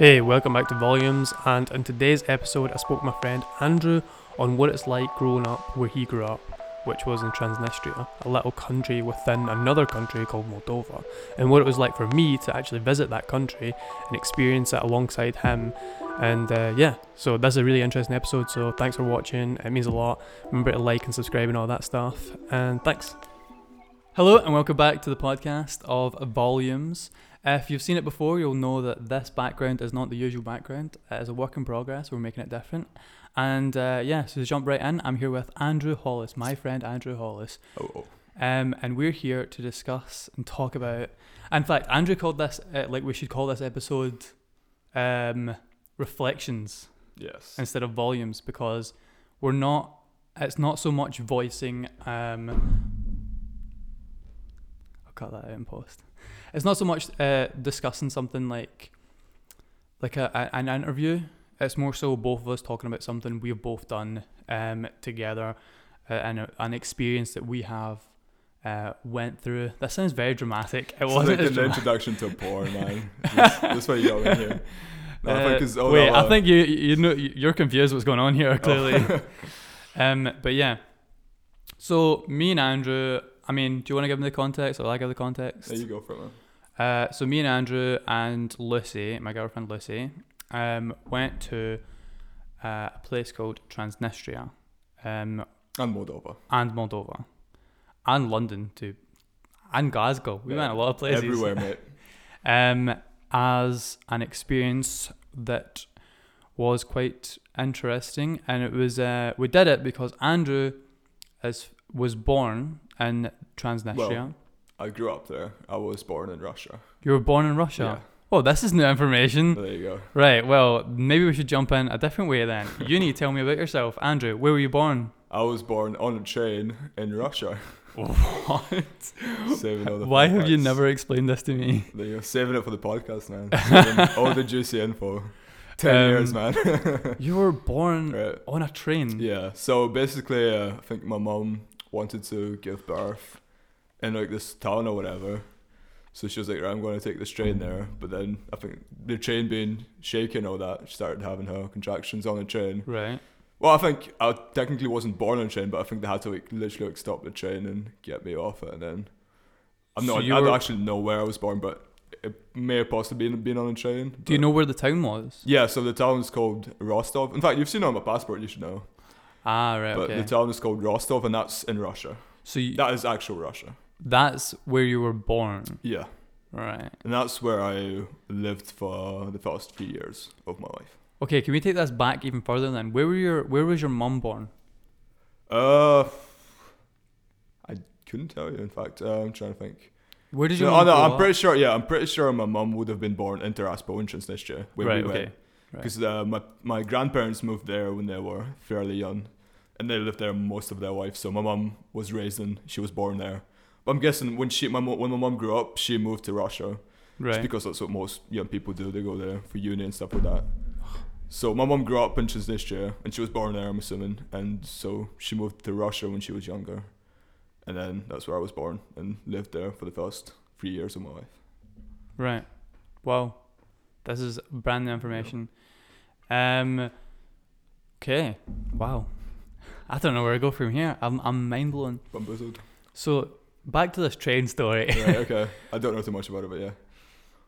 Hey, welcome back to Volumes. And in today's episode, I spoke to my friend Andrew on what it's like growing up where he grew up, which was in Transnistria, a little country within another country called Moldova, and what it was like for me to actually visit that country and experience it alongside him. And uh, yeah, so that's a really interesting episode. So thanks for watching, it means a lot. Remember to like and subscribe and all that stuff. And thanks. Hello, and welcome back to the podcast of Volumes. If you've seen it before, you'll know that this background is not the usual background. It is a work in progress. We're making it different. And uh, yeah, so to jump right in, I'm here with Andrew Hollis, my friend Andrew Hollis. Oh, oh. Um, and we're here to discuss and talk about. In fact, Andrew called this, uh, like, we should call this episode um, Reflections yes. instead of volumes because we're not, it's not so much voicing. Um, I'll cut that out in post. It's not so much uh, discussing something like like a, a, an interview. It's more so both of us talking about something we've both done um, together uh, and a, an experience that we have uh, went through. That sounds very dramatic. It It's wasn't like an dramatic. introduction to porn, man. That's, that's what you got in here. No, I think Uh, it's all wait, that, I think you you know you're confused what's going on here clearly. um, but yeah. So me and Andrew. I mean, do you want to give them the context, or I give the context? There you go for it, man. Uh, so me and Andrew and Lucy, my girlfriend Lucy, um, went to uh, a place called Transnistria, um, And Moldova. and Moldova, and London too, and Glasgow. We Yeah, went a lot of places. Everywhere, mate. um, as an experience that was quite interesting, and it was uh, we did it because Andrew is was born in Transnistria. Well, I grew up there. I was born in Russia. you were born in Russia. Oh, this is new information. There you go. Right. Well, maybe we should jump in a different way then. You need to tell me about yourself, Andrew. Where were you born? I was born on a train in Russia. What? Saving all the Why fun have you never explained this to me? There you go. Saving it for the podcast, man. All the juicy info. Ten Um, years, man. You were born right. on a train. Yeah. So basically, uh, I think my mum wanted to give birth in like this town or whatever. So she was like, right, I'm going to take this train there. But then I think the train being shaken, all that, she started having her contractions on the train. Right. Well, I think I technically wasn't born on a train, but I think they had to like literally like stop the train and get me off it. And then I'm So not, I don't actually know where I was born, but it may have possibly been, been on a train. Do you know where the town was? Yeah, so the town's called Rostov. In fact, you've seen it on my passport, you should know. Ah, right. But okay. the town is called Rostov, and that's in Russia. so you, That is actual Russia. That's where you were born, Yeah. right? And that's where I lived for the first three years of my life. Okay. Can we take this back even further then? Where were your Where was your mum born? Uh, I couldn't tell you, in fact. Uh, I'm trying to think. Where did you? No, oh, no, I'm up? pretty sure, yeah, I'm pretty sure my mum would have been born in Tiraspol in Transnistria, where right. we Okay. went. Right. Because uh, my, my grandparents moved there when they were fairly young, and they lived there most of their life. So my mum was raised in, she was born there. I'm guessing when she, my, mo- when my mum grew up, she moved to Russia. Just Right. because that's what most young people do. They go there for uni and stuff like that. So my mom grew up in Transnistria, and she was born there, I'm assuming. And so she moved to Russia when she was younger, and then that's where I was born and lived there for the first three years of my life. Right. Wow. This is brand new information. Um. Okay. Wow. I don't know where to go from here. I'm I'm mind blown. So back to this train story. right, okay. I don't know too much about it, but yeah.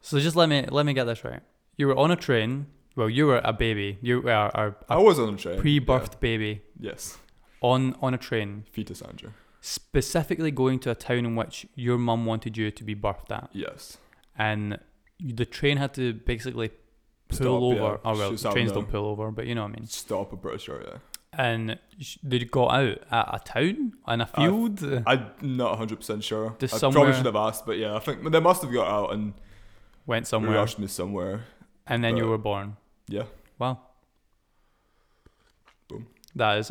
so just let me let me get this right. You were on a train. Well, you were a baby. You were a, I a was on a train. pre-birthed baby Yes. on on a train, Fetus Andrew. specifically going to a town in which your mum wanted you to be birthed at, Yes. and the train had to basically pull Stop, over. yeah. Oh well, trains don't pull over, but you know what I mean. Stop, pretty sure, yeah. And they got out at a town in a field. I'm not 100% sure. Just I somewhere- probably should have asked, but yeah, I think they must have got out and went somewhere, rushed me somewhere. and then you were born. Yeah. Wow, Boom. that is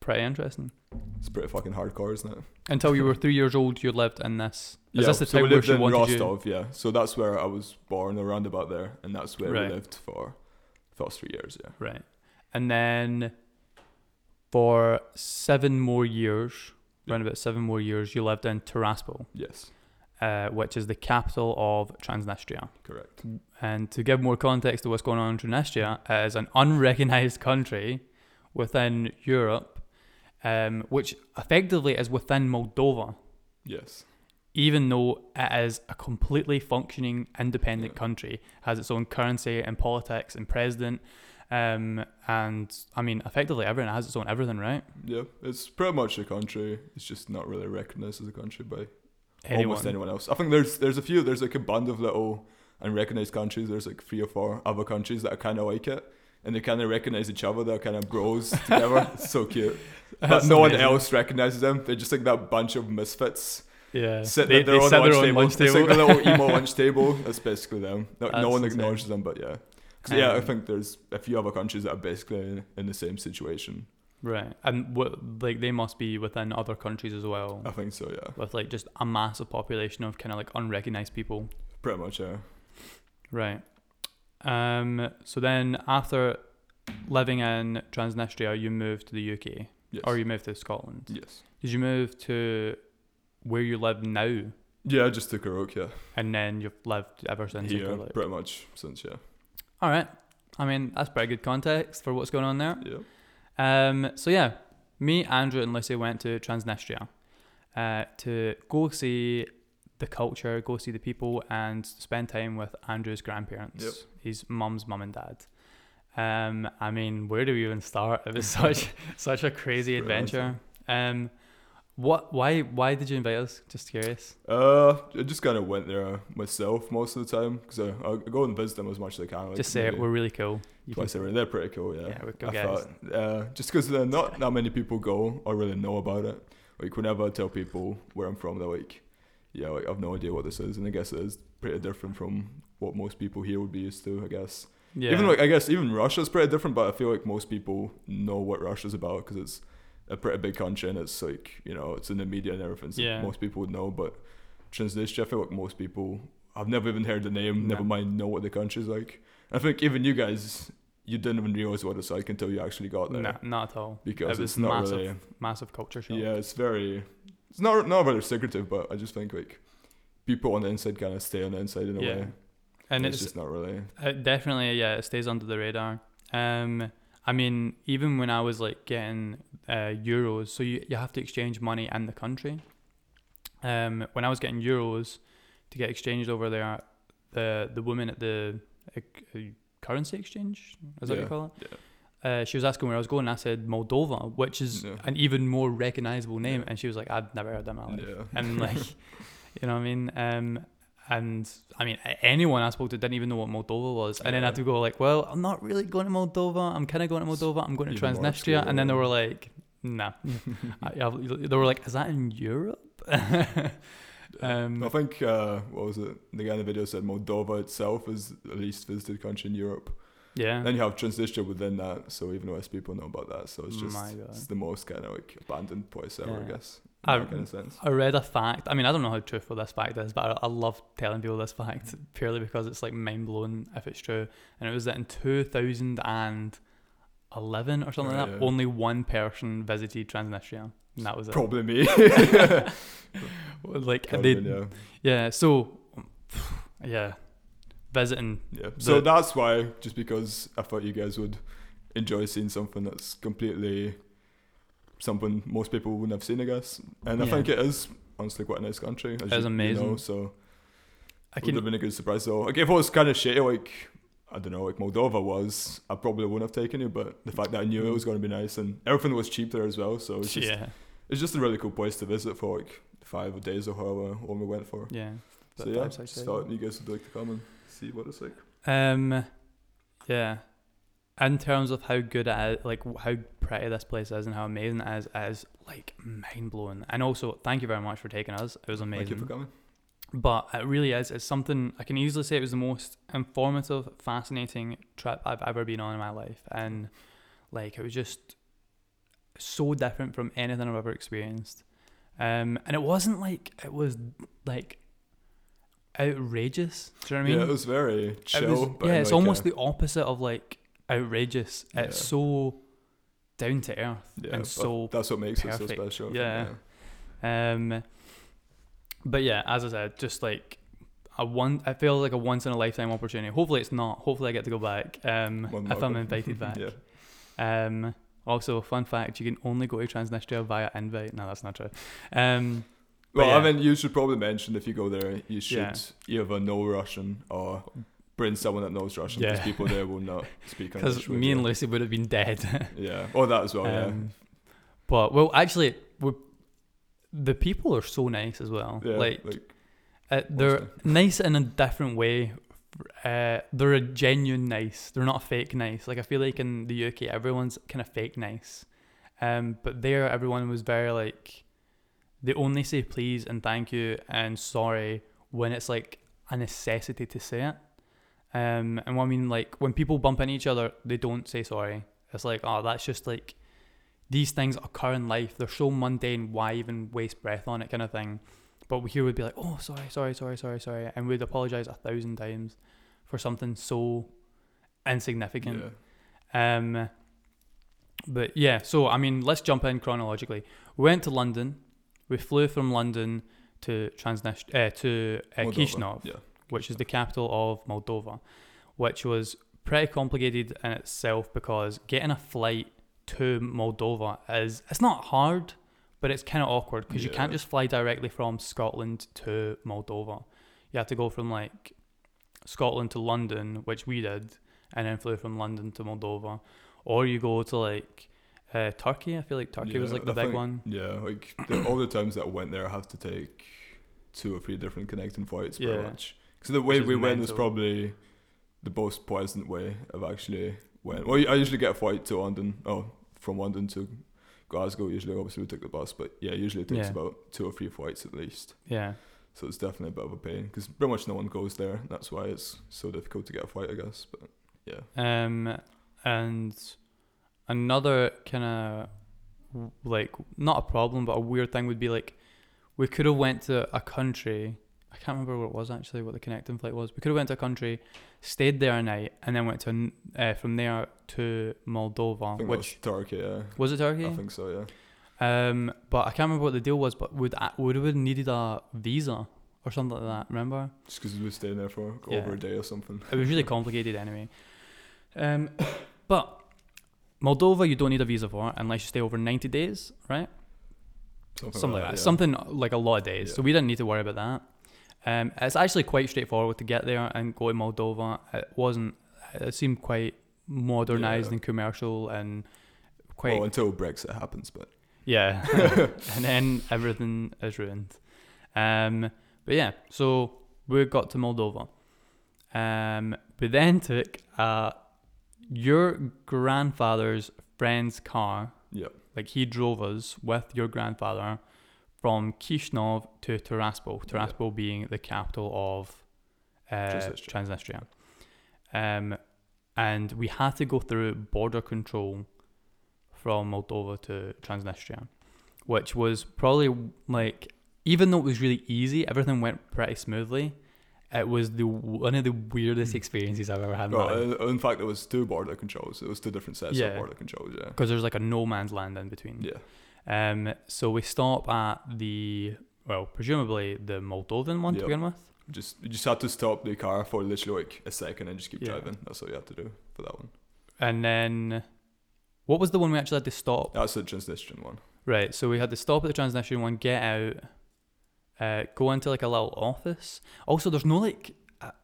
pretty interesting. It's pretty fucking hardcore, isn't it? Until you were three years old, you lived in this. Is yeah, this the so town we where lived she in wanted you? Rostov, yeah. So that's where I was born, around about there, and that's where Right. we lived for the first three years, yeah. Right, and then for seven more years, around about seven more years, you lived in Tiraspol. Yes. uh, which is the capital of Transnistria. Correct. And to give more context to what's going on in Transnistria, it is an unrecognized country within Europe, um, which effectively is within Moldova, Yes. even though it is a completely functioning independent Yeah. country, has its own currency and politics and president. Um, and I mean, effectively, everyone has its own everything, right? Yeah. It's pretty much a country. It's just not really recognized as a country by Anyone. almost anyone else. I think there's there's a few. There's like a band of little unrecognized countries. There's like three or four other countries that are kind of like it, and they kind of recognize each other. They're kind of grows together. It's so cute. But That's no one else recognizes them. They're just like that bunch of misfits Yeah, sitting they, at their they own sit lunch their own table. lunch It's like a little emo lunch table. That's basically them. No, no one acknowledges them, but yeah. 'Cause, yeah, I Um, think there's a few other countries that are basically in, in the same situation. Right, and what like they must be within other countries as well, I think so. Yeah, with like just a massive population of kind of like unrecognized people. pretty much. Yeah. Right. Um. So then, after living in Transnistria, you moved to the UK, Yes. or you moved to Scotland. yes. Did you move to where you live now, Yeah, I just took a rook. Yeah. and then you've lived ever since? Cardiff? pretty much since yeah. All right. I mean, that's pretty good context for what's going on there. Yeah. Um, so yeah, me, Andrew, and Lucy went to Transnistria uh, to go see the culture, go see the people, and spend time with Andrew's grandparents, Yep. his mum's mum and dad. Um, I mean, where do we even start? It was such such a crazy adventure. Um, what? Why? Why did you invite us? Just curious. Uh, I just kind of went there myself most of the time because I, I go and visit them as much as I can. Like Just say it. We're really cool. You can- twice every. They're pretty cool. Yeah. Yeah, we're cool I guys. thought, uh, just because not that many people go or really know about it. Like whenever I tell people where I'm from, they're like, "Yeah, like, I've no idea what this is," and I guess it is pretty different from what most people here would be used to. I guess. yeah. Even like I guess even Russia's pretty different, but I feel like most people know what Russia's about because it's a pretty big country and it's like you know it's in the media and everything. So Yeah. most people would know, but Transnistria, I feel like most people I've never even heard the name, No. never mind know what the country's like. I think even you guys, you didn't even realize what it's like until you actually got there no, not at all. because it it's not massive, really. massive culture shock. Yeah, it's very. It's not not very secretive, but I just think like people on the inside kind of stay on the inside in a Yeah. way. and it's, it's just not really. It definitely, yeah, it stays under the radar. Um, I mean, even when I was like getting uh, euros, so you, you have to exchange money in the country. Um, when I was getting euros to get exchanged over there, the the woman at the uh, currency exchange, is that what you call it? yeah. Uh, she was asking where I was going. And I said Moldova, which is Yeah. an even more recognizable name, Yeah. and she was like, "I've never heard that in my life." Yeah. and like you know what I mean um and I mean anyone I spoke to didn't even know what Moldova was. And then I had to go like well I'm not really going to Moldova. I'm kind of going to Moldova. I'm going to Even Transnistria. And then they were like nah. I, I- they were like is that in Europe? Um I think uh, what was it? The guy in the video said Moldova itself is the least visited country in Europe. yeah. Then you have Transnistria within that, so even less people know about that. So it's just it's the most kind of like abandoned place ever, I guess. I- In kind of sense. I read a fact. I mean, I don't know how truthful this fact is, but I, I love telling people this fact purely because it's like mind blowing if it's true. And it was that in 2011 or something like that, yeah. only one person visited Transnistria. And that was it. Probably me. like they, yeah. yeah. So, yeah, visiting. Yeah. So The- that's why, just because I thought you guys would enjoy seeing something that's completely something most people wouldn't have seen, I guess. And I Yeah. think it is honestly quite a nice country. As It is you- you amazing. know, so I would have been a good surprise though. Like if it was kind of shitty, like I don't know, like Moldova was, I probably wouldn't have taken it. But the fact that I knew it was going to be nice and everything was cheap there as well, so it's just Yeah, it's just a really cool place to visit for like five days or however long we went for. yeah. So yeah, just thought you guys would like to come and see what it's like. Um, yeah. In terms of how good it is, like how pretty this place is and how amazing it is, it is like mind blowing. And also, thank you very much for taking us. It was amazing. Thank you for coming. But it really is. It's something I can easily say it was the most informative, fascinating trip I've ever been on in my life, and like it was just so different from anything I've ever experienced. Um, and it wasn't like it was like outrageous. Do you know what I mean? yeah, it was very It chill. was- but yeah, it's like, almost a- the opposite of like outrageous. It's so down to earth yeah, and so that's what makes it so special. Think, Yeah. um. but yeah, as I said, just like a one, I feel like a once in a lifetime opportunity. Hopefully, it's not. Hopefully, I get to go back. Um, if I'm invited back. yeah. Um, also, fun fact: you can only go to Transnistria via invite. No, that's not true. Um, Well, I mean, you should probably mention if you go there, you should Yeah. either know Russian or bring someone that knows Russian because Yeah. people there will not speak English. because me and Lucy would have been dead. Yeah. Oh, that as well. Um, But well, actually, the people are so nice as well. yeah. Yeah. like, like uh, they're nice in a different way. Uh, they're a genuine nice. They're not fake nice. Like I feel like in the UK, everyone's kind of fake nice. Um, but there, everyone was very like, they only say please and thank you and sorry when it's like a necessity to say it. Um, and what I mean, like when people bump into each other, they don't say sorry. It's like, oh, that's just like these things occur in life. They're so mundane. Why even waste breath on it, kind of thing. But we here would be like, oh, sorry, sorry, sorry, sorry, sorry, and we'd apologize a thousand times for something so insignificant. yeah. Um, but yeah, so I mean, let's jump in chronologically. We went to London. We flew from London to Transnist- uh, to uh, Moldova. Chisinau, Yeah. Which is the capital of Moldova, which was pretty complicated in itself because getting a flight to Moldova is it's not hard, but it's kind of awkward because you can't just fly directly from Scotland to Moldova. You have to go from like Scotland to London, which we did, and then flew from London to Moldova, or you go to like uh, Turkey. I feel like Turkey was like the I big think- one. Yeah. Like the, all the times that I went there, I have to take two or three different connecting flights pretty Yeah. much. So the way we went was probably the most pleasant way of actually went. Well, I usually get a flight to London. Oh, from London to Glasgow. Usually, obviously, we take the bus, but yeah, usually it takes Yeah. about two or three flights at least. Yeah, So it's definitely a bit of a pain because pretty much no one goes there. That's why it's so difficult to get a flight, I guess. But yeah, Um, and another kind of like not a problem, but a weird thing would be like we could have went to a country. I can't remember what it was actually, what the connecting flight was. We could have went to a country, stayed there a night, and then went to uh, from there to Moldova, I think which was Turkey. Yeah, was it Turkey? I think so. Yeah. Um, but I can't remember what the deal was. But would would have needed a visa or something like that. Remember? Just because we were staying there for Yeah. over a day or something. It was really complicated anyway. Um, but Moldova, you don't need a visa for unless you stay over 90 days, right? Something, Something like that. yeah. Something like a lot of days. Yeah. So we didn't need to worry about that. Um, it's actually quite straightforward to get there and go to Moldova. It wasn't. It seemed quite modernized Yeah. and commercial and quite Well, until Brexit happens, but yeah. and then everything is ruined. Um, but yeah, so we got to Moldova. Um, we then took uh, your grandfather's friend's car. yeah, Like he drove us with your grandfather from Kishinev to Tiraspol. Yeah. Tiraspol being the capital of uh, Transnistria. Transnistria. Um, and we had to go through border control from Moldova to Transnistria, which was probably like even though it was really easy, everything went pretty smoothly. It was the one of the weirdest experiences I've ever had in well, uh, in fact, it was two border controls. It was two different sets Yeah. of border controls. Yeah, because there's like a no man's land in between. yeah, Um, so we stop at the well, presumably the Moldovan one to begin with. just you just had to stop the car for literally like a second and just keep Yeah. driving. That's all you had to do for that one. And then, what was the one we actually had to stop? That's the Transnistrian one. Right. So we had to stop at the Transnistrian one, get out, uh, go into like a little office. Also, there's no like.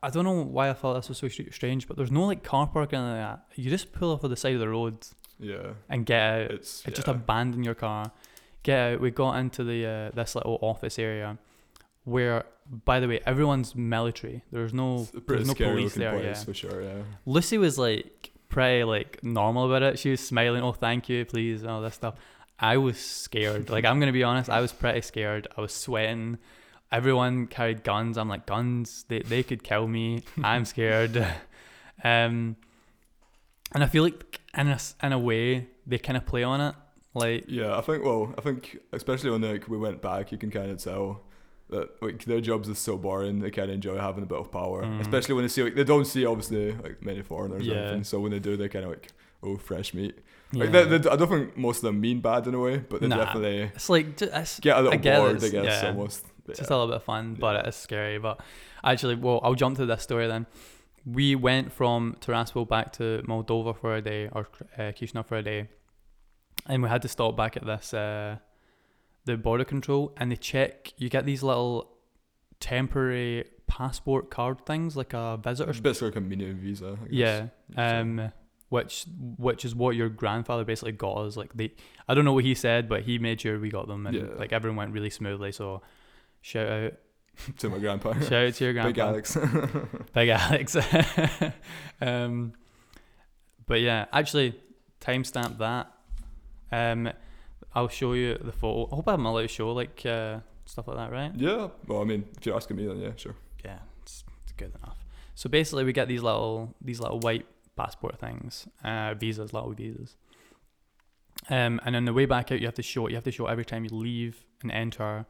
I- don't know why I thought this was so strange, but there's no like car parking like that. You just pull off of the side of the road Yeah, and get out. it's yeah. just abandon your car. Get out. We got into the uh, this little office area, where, by the way, everyone's military. There's no It's a pretty there's no police there. place Yeah. for sure. Yeah, Lucy was like pretty like normal about it. She was smiling. Oh, thank you, please, and all this stuff. I was scared. like I'm gonna be honest, I was pretty scared. I was sweating. Everyone carried guns. I'm like guns. They they could kill me. I'm scared. um, and I feel like in a in a way they kind of play on it. Like yeah. I think well, I think especially when like we went back, you can kind of tell. That like their jobs is so boring, they kind of enjoy having a bit of power, Mm. especially when they see like they don't see obviously like many foreigners or Yeah. anything. So when they do, they kind of like oh fresh meat. yeah. Like they, they, I don't think most of them mean bad in a way, but they Nah. definitely it's like ju- it's, get a I little get bored. it's- I guess yeah. almost just yeah. a little bit of fun, but it is scary. But actually, well, I'll jump to this story then. We went from Tiraspol back to Moldova for a day, or uh, Chisinau for a day, and we had to stop back at this uh, the border control, and they check. You get these little temporary passport card things, like a visitor. It's basically like a mini visa. I guess. Yeah. Um, which which is what your grandfather basically got us. Like they, I don't know what he said, but he made sure we got them, and Yeah. like everyone went really smoothly. So shout out, to my grandpa. shout out to your grandpa. Big Alex. Big Alex. um, but yeah, actually, timestamp that. Um, I'll show you the photo. I hope I'm allowed to show like uh, stuff like that, right? yeah. Well, I mean, if you're asking me, then yeah, sure. Yeah, it's, it's good enough. So basically, we get these little these little white passport things, uh, visas, little visas. Um, and on the way back out, you have to show it. You have to show it every time you leave and enter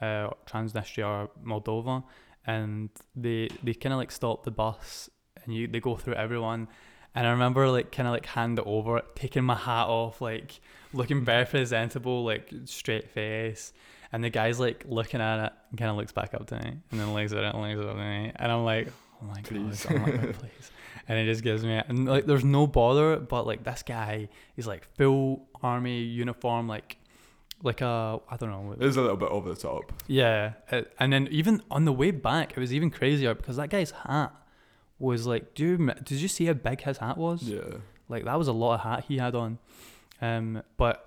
uh, Transnistria or Moldova, and they they kind of like stop the bus and you they go through everyone. And I remember like kind of like hand it over, taking my hat off, like looking very presentable, like straight face. And the guy's like looking at it and kind of looks back up to me and then at it and looks up to me. And I'm like, oh my Please. god, oh my god, please. And it just gives me, and like there's no bother, but like this guy, is like full army uniform, like, like a, I don't know. It is a little bit over the top. Yeah. It, and then even on the way back, it was even crazier because that guy's hat was like, do you, did you see how big his hat was? Yeah. Like that was a lot of hat he had on. Um, but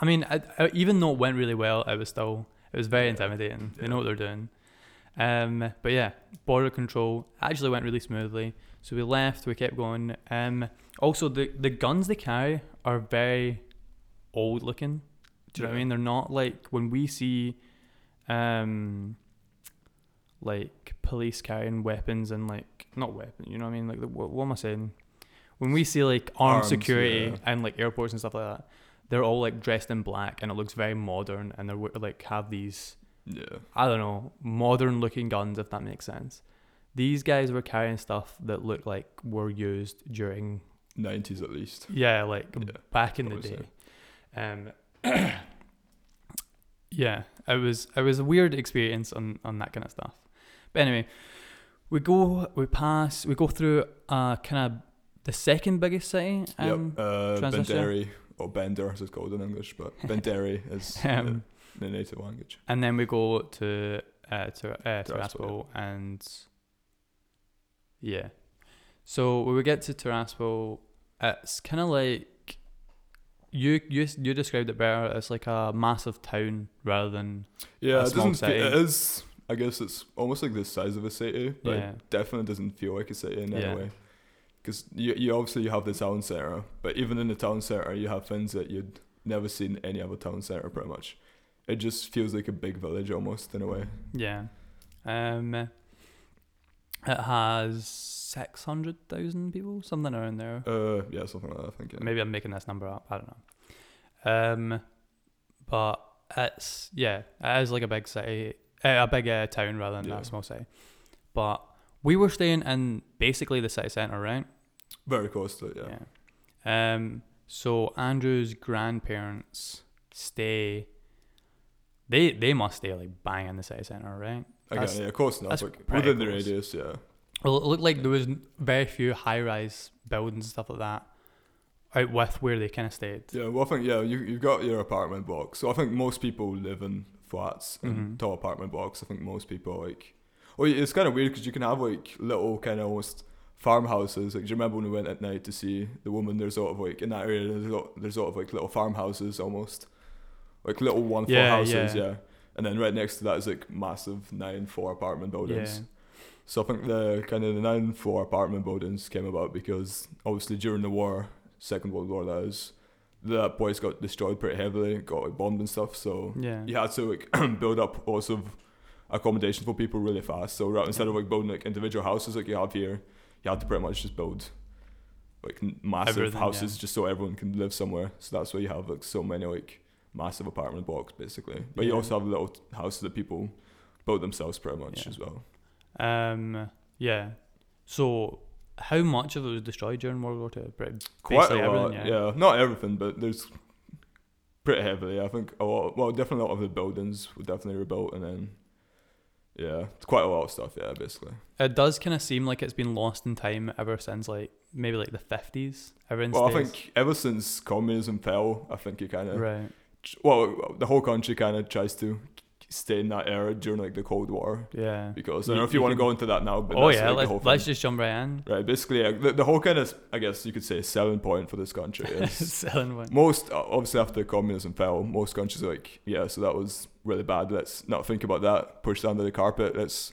I mean, I, I, even though it went really well, it was still it was very Yeah. intimidating. They know what they're doing. Um, but yeah, border control actually went really smoothly. So we left, we kept going. Um, also the the guns they carry are very old looking. Do you know what I mean? They're not like when we see, um, like police carrying weapons and like not weapons. You know what I mean? Like the, what, what am I saying? When we see like armed Arms, security yeah. and like airports and stuff like that, they're all like dressed in black and it looks very modern and they're like have these Yeah. I don't know modern looking guns if that makes sense. These guys were carrying stuff that looked like were used during 90s at least. yeah like Yeah, back in the day. say. Um, yeah, it was it was a weird experience on on that kind of stuff. But anyway, we go we pass we go through uh kind of the second biggest city. Um, yep. Uh, Benderi, or Bender as it's called in English, but Benderi is um, the, the native language. and then we go to uh to uh, Tiraspol, Tiraspol and yeah. So when we get to Tiraspol, it's kind of like you you you described it better. It's like a massive town rather than Yeah, a it doesn't. city. It is. I guess it's almost like the size of a city, but Yeah. it definitely doesn't feel like a city in Yeah. any way. Because you, you obviously you have the town center, but even in the town center, you have things that you'd never seen any other town center. Pretty much, it just feels like a big village almost in a way. Yeah. Um it has six hundred thousand people, something around there. Uh, yeah, something like that. I think. Yeah. Maybe I'm making this number up, I don't know. Um but it's yeah, it is like a big city uh, a big uh, town rather than Yeah. a small city. But we were staying in basically the city centre, right? Very close to it. Yeah. Yeah. Um so Andrew's grandparents stay they they must stay like bang in the city centre, right? Again, yeah, close enough. Like, within the close. radius, yeah. Well, it looked like there was very few high-rise buildings and stuff like that out with where they kind of stayed. Yeah, well, I think yeah, you you've got your apartment blocks. So I think most people live in flats and Mhm. tall apartment blocks. I think most people like. Well, it's kind of weird because you can have like little kind of almost farmhouses. Like, do you remember when we went at night to see the woman? There's sort of like in that area. There's sort there's sort of like little farmhouses almost, like little one floor Yeah, houses. yeah. Yeah. And then right next to that is like massive nine floor apartment buildings. Yeah. So I think the kind of the nine floor apartment buildings came about because obviously during the war, Second World War that is, that place got destroyed pretty heavily, got like bombed and stuff. So Yeah. you had to like build up lots of accommodation for people really fast. So rather, instead of like building like individual houses like you have here, you had to pretty much just build like massive Everything, houses yeah. just so everyone can live somewhere. So that's why you have like so many like massive apartment blocks basically. But you also have little houses that people build themselves pretty much Yeah. as well. Um. Yeah. So, how much of it was destroyed during World War Two? Pretty- Quite a lot, everything, yeah. Not everything, but there's pretty heavily. I think a lot. Well, definitely a lot of the buildings were definitely rebuilt, and then Yeah, it's quite a lot of stuff. Yeah, basically. It does kind of seem like it's been lost in time ever since like maybe like the fifties. Well, I think ever since communism fell, I think it kind of right. Well, the whole country kind of tries to stay in that era during like the Cold War Yeah. because I don't know if you, you want to go into that now, but oh yeah, like, let's, let's just jump right in. right. Basically, yeah, the, the whole kind of I guess you could say selling point for this country is Selling one. most obviously after communism fell, most countries are like yeah, so that was really bad. Let's not think about that. Push that under the carpet. Let's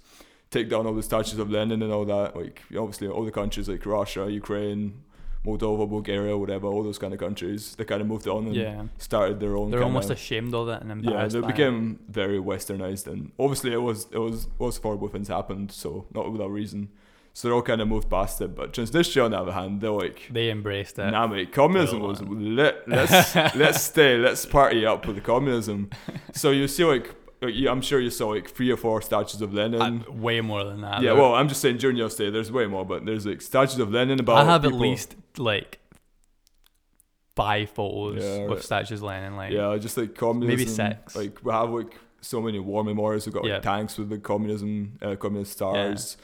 take down all the statues of Lenin and all that. Like obviously all the countries like Russia, Ukraine. Moldova, Bulgaria, whatever, all those kind of countries, they kind of moved on and Yeah. started their own. They're kinda, almost ashamed of it and embarrassed. yeah, they by it. became very westernized, and obviously it was it was was horrible things happened, so not without reason. So they all kind of moved past it. But Transnistria, on the other hand, they're like, They embraced it. nah, mate, communism was lit. Let's let's stay, let's party up with the communism. So you see, like, I'm sure you saw like three or four statues of Lenin. Uh, way more than that. yeah, well, I'm just saying during your stay, there's way more, but there's like statues of Lenin about. I have people- at least like five photos Yeah, with right. statues of Lenin. Like, Yeah, just like communism. Maybe six. Like we have like so many war memorials. We've got like Yeah. tanks with the communism, uh, communist stars.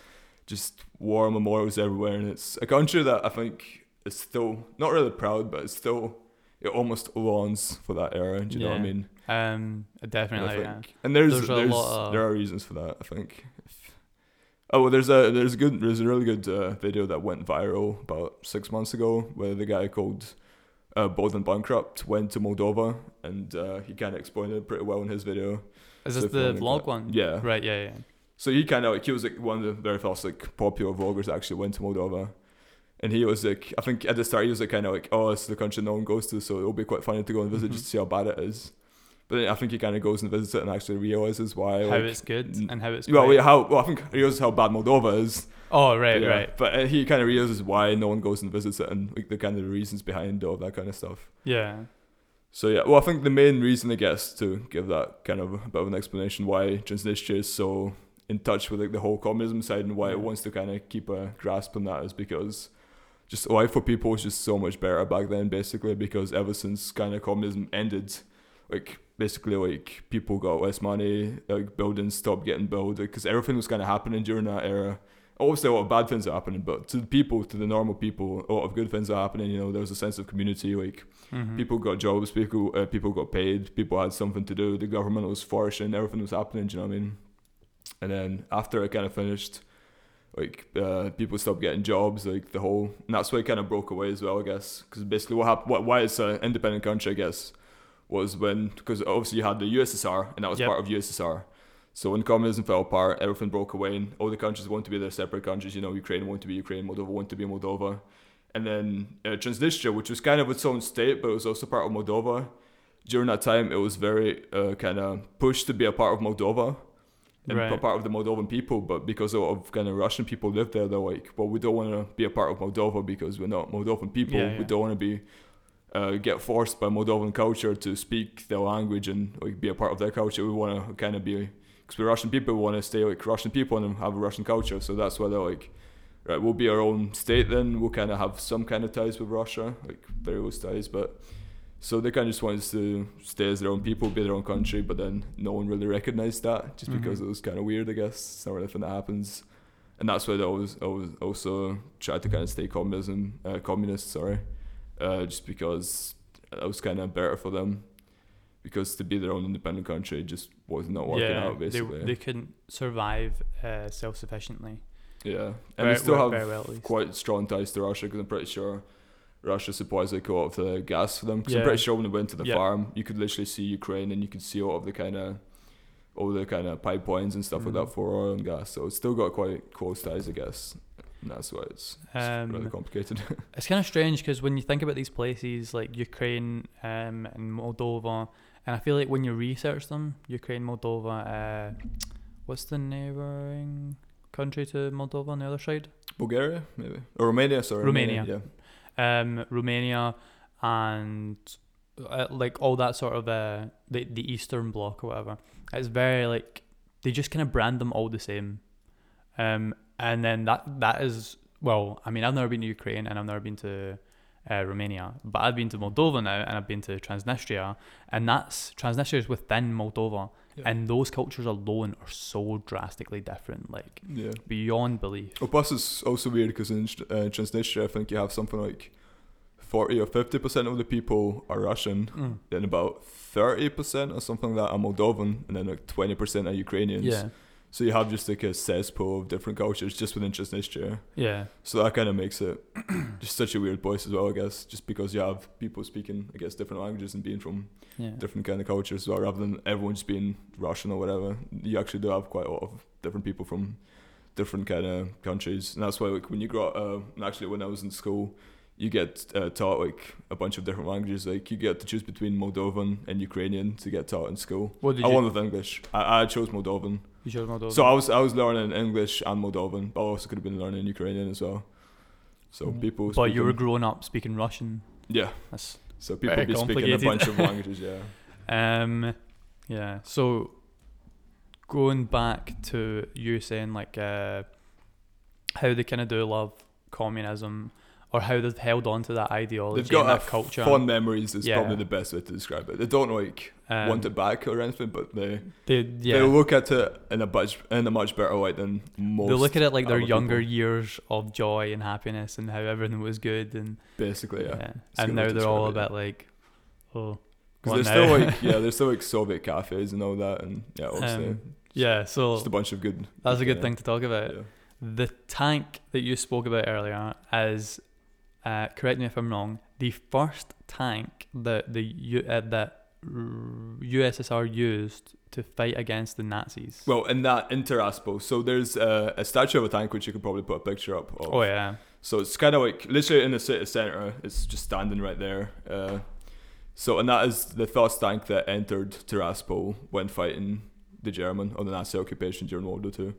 Just war memorials everywhere, and it's a country that I think is still not really proud, but it's still it almost longs for that era. Do you know what I mean? Um, And I definitely. Yeah. And there's There's there's, a lot of- there are reasons for that. I think. Oh, well, there's a there's a good there's a really good uh, video that went viral about six months ago where the guy called uh, Bald and Bankrupt went to Moldova and uh, he kind of explained it pretty well in his video. Is So this if you the vlog get- one? Yeah. Right. Yeah. Yeah. So he kind of like he was like one of the very first like popular vloggers that actually went to Moldova, and he was like I think at the start he was like kind of like oh it's the country no one goes to so it'll be quite funny to go and visit Mhm. just to see how bad it is, but I think he kind of goes and visits it and actually realizes why How like, it's good and how it's. well, great. how well I think he realizes how bad Moldova is. Oh right. yeah. Right. But uh, he kind of realizes why no one goes and visits it and like the kind of reasons behind all that kind of stuff. Yeah. So yeah, well, I think the main reason, I guess, to give that kind of a bit of an explanation why Transnistria is so in touch with like the whole communism side and why it wants to kind of keep a grasp on that is because just life for people was just so much better back then, basically. Because ever since kind of communism ended, like basically like people got less money, like buildings stopped getting built, because everything was kind of happening during that era. Obviously, a lot of bad things are happening, but to the people, to the normal people, a lot of good things are happening. You know, there was a sense of community, like Mhm. People got jobs. People uh, people got paid. People had something to do. The government was flourishing. Everything was happening. Do you know what I mean? And then after it kind of finished, like uh, people stopped getting jobs. Like the whole, and that's why it kind of broke away as well. I guess because basically what happened, what why it's an independent country, I guess, was when because obviously you had the USSR and that was Yep. part of USSR. So when communism fell apart, everything broke away, and all the countries wanted to be their separate countries. You know, Ukraine wanted to be Ukraine, Moldova wanted to be Moldova, and then uh, Transnistria, which was kind of its own state, but it was also part of Moldova. During that time, it was very uh, kind of pushed to be a part of Moldova and Right. a part of the Moldovan people. But because of kind of Russian people lived there, they're like, well, we don't want to be a part of Moldova because we're not Moldovan people. Yeah, We don't want to be uh, get forced by Moldovan culture to speak their language and like be a part of their culture. We want to kind of be because we're Russian people. We want to stay like Russian people and have a Russian culture. So that's why they're like, right, we'll be our own state. Then we'll kind of have some kind of ties with Russia, like very loose ties, but. So they kind of just wanted to stay as their own people, be their own country, but then no one really recognized that, just because Mhm. it was kind of weird, I guess. It's not really anything that happens, and that's why they always, always also tried to kind of stay communism, uh, communist, sorry, uh, just because it was kind of better for them, because to be their own independent country just was not working yeah. out, basically. They, they couldn't survive uh, self sufficiently. yeah, and very, they still have well quite strong ties to Russia because I'm pretty sure Russia supplies like a lot of the gas for them. Because I'm pretty sure when they went to the Yeah. farm, you could literally see Ukraine and you could see all of the kind of all the kind of pipelines and stuff like Mhm. that for oil and gas. So it's still got quite close ties, I guess. That's why it's, it's Um, really complicated. It's kind of strange because when you think about these places like Ukraine um, and Moldova, and I feel like when you research them, Ukraine, Moldova, uh, what's the neighboring country to Moldova on the other side? Bulgaria, maybe or Romania. Sorry, Romania. Yeah, Um, Romania and uh, like all that sort of uh, the the Eastern Bloc or whatever. It's very like they just kind of brand them all the same, um, and then that that is well. I mean, I've never been to Ukraine and I've never been to uh, Romania. But I've been to Moldova now, and I've been to Transnistria, and that's Transnistria is within Moldova, Yeah. and those cultures alone are so drastically different, like Yeah. beyond belief. Oh, plus it's also weird because in uh, Transnistria, I think you have something like 40 or 50% of the people are Russian, Mm. then about 30% or something like that are Moldovan, and then like 20% are Ukrainians. Yeah, So you have just like a cesspool of different cultures just within just Transnistria. yeah, So that kind of makes it just such a weird place as well, I guess, just because you have people speaking, I guess, different languages and being from yeah. different kind of cultures as well, rather than everyone just being Russian or whatever. You actually do have quite a lot of different people from different kind of countries, and that's why like when you grow up, uh, and actually when I was in school, you get uh, taught like a bunch of different languages. Like you get to choose between Moldovan and Ukrainian to get taught in school. What did I you? went with English. I, I chose Moldovan. you chose Moldova. So I was I was learning English and Moldovan, but I also could have been learning Ukrainian as well. So Mhm. people. but you were growing up speaking Russian. yeah. That's So people be speaking a bunch of languages. Yeah. Um, yeah. So going back to you saying like uh, how they kind of do love communism, or how they've held on to that ideology They've got and that culture. fond memories. Is Yeah. probably the best way to describe it. They don't like um, want it back or anything, but they They they look at it in a much in a much better light than most. They look at it like their other younger people. years of joy and happiness and how everything was good and basically, yeah. yeah. It's a And way now to they're all a describe bit like, oh, Because what there's still like yeah, there's still like Soviet cafes and all that, and yeah, obviously Um, yeah. So just a bunch of good. that's a good yeah, thing to talk about. Yeah. The tank that you spoke about earlier is, uh, correct me if I'm wrong, the first tank that the U- uh, that USSR used to fight against the Nazis. Well, in that in Tiraspol, so there's uh, a statue of a tank which you could probably put a picture up. Of. oh yeah, So it's kind of like literally in the city center. It's just standing right there. Uh, so and that is the first tank that entered Tiraspol when fighting the German or the Nazi occupation during World War Two,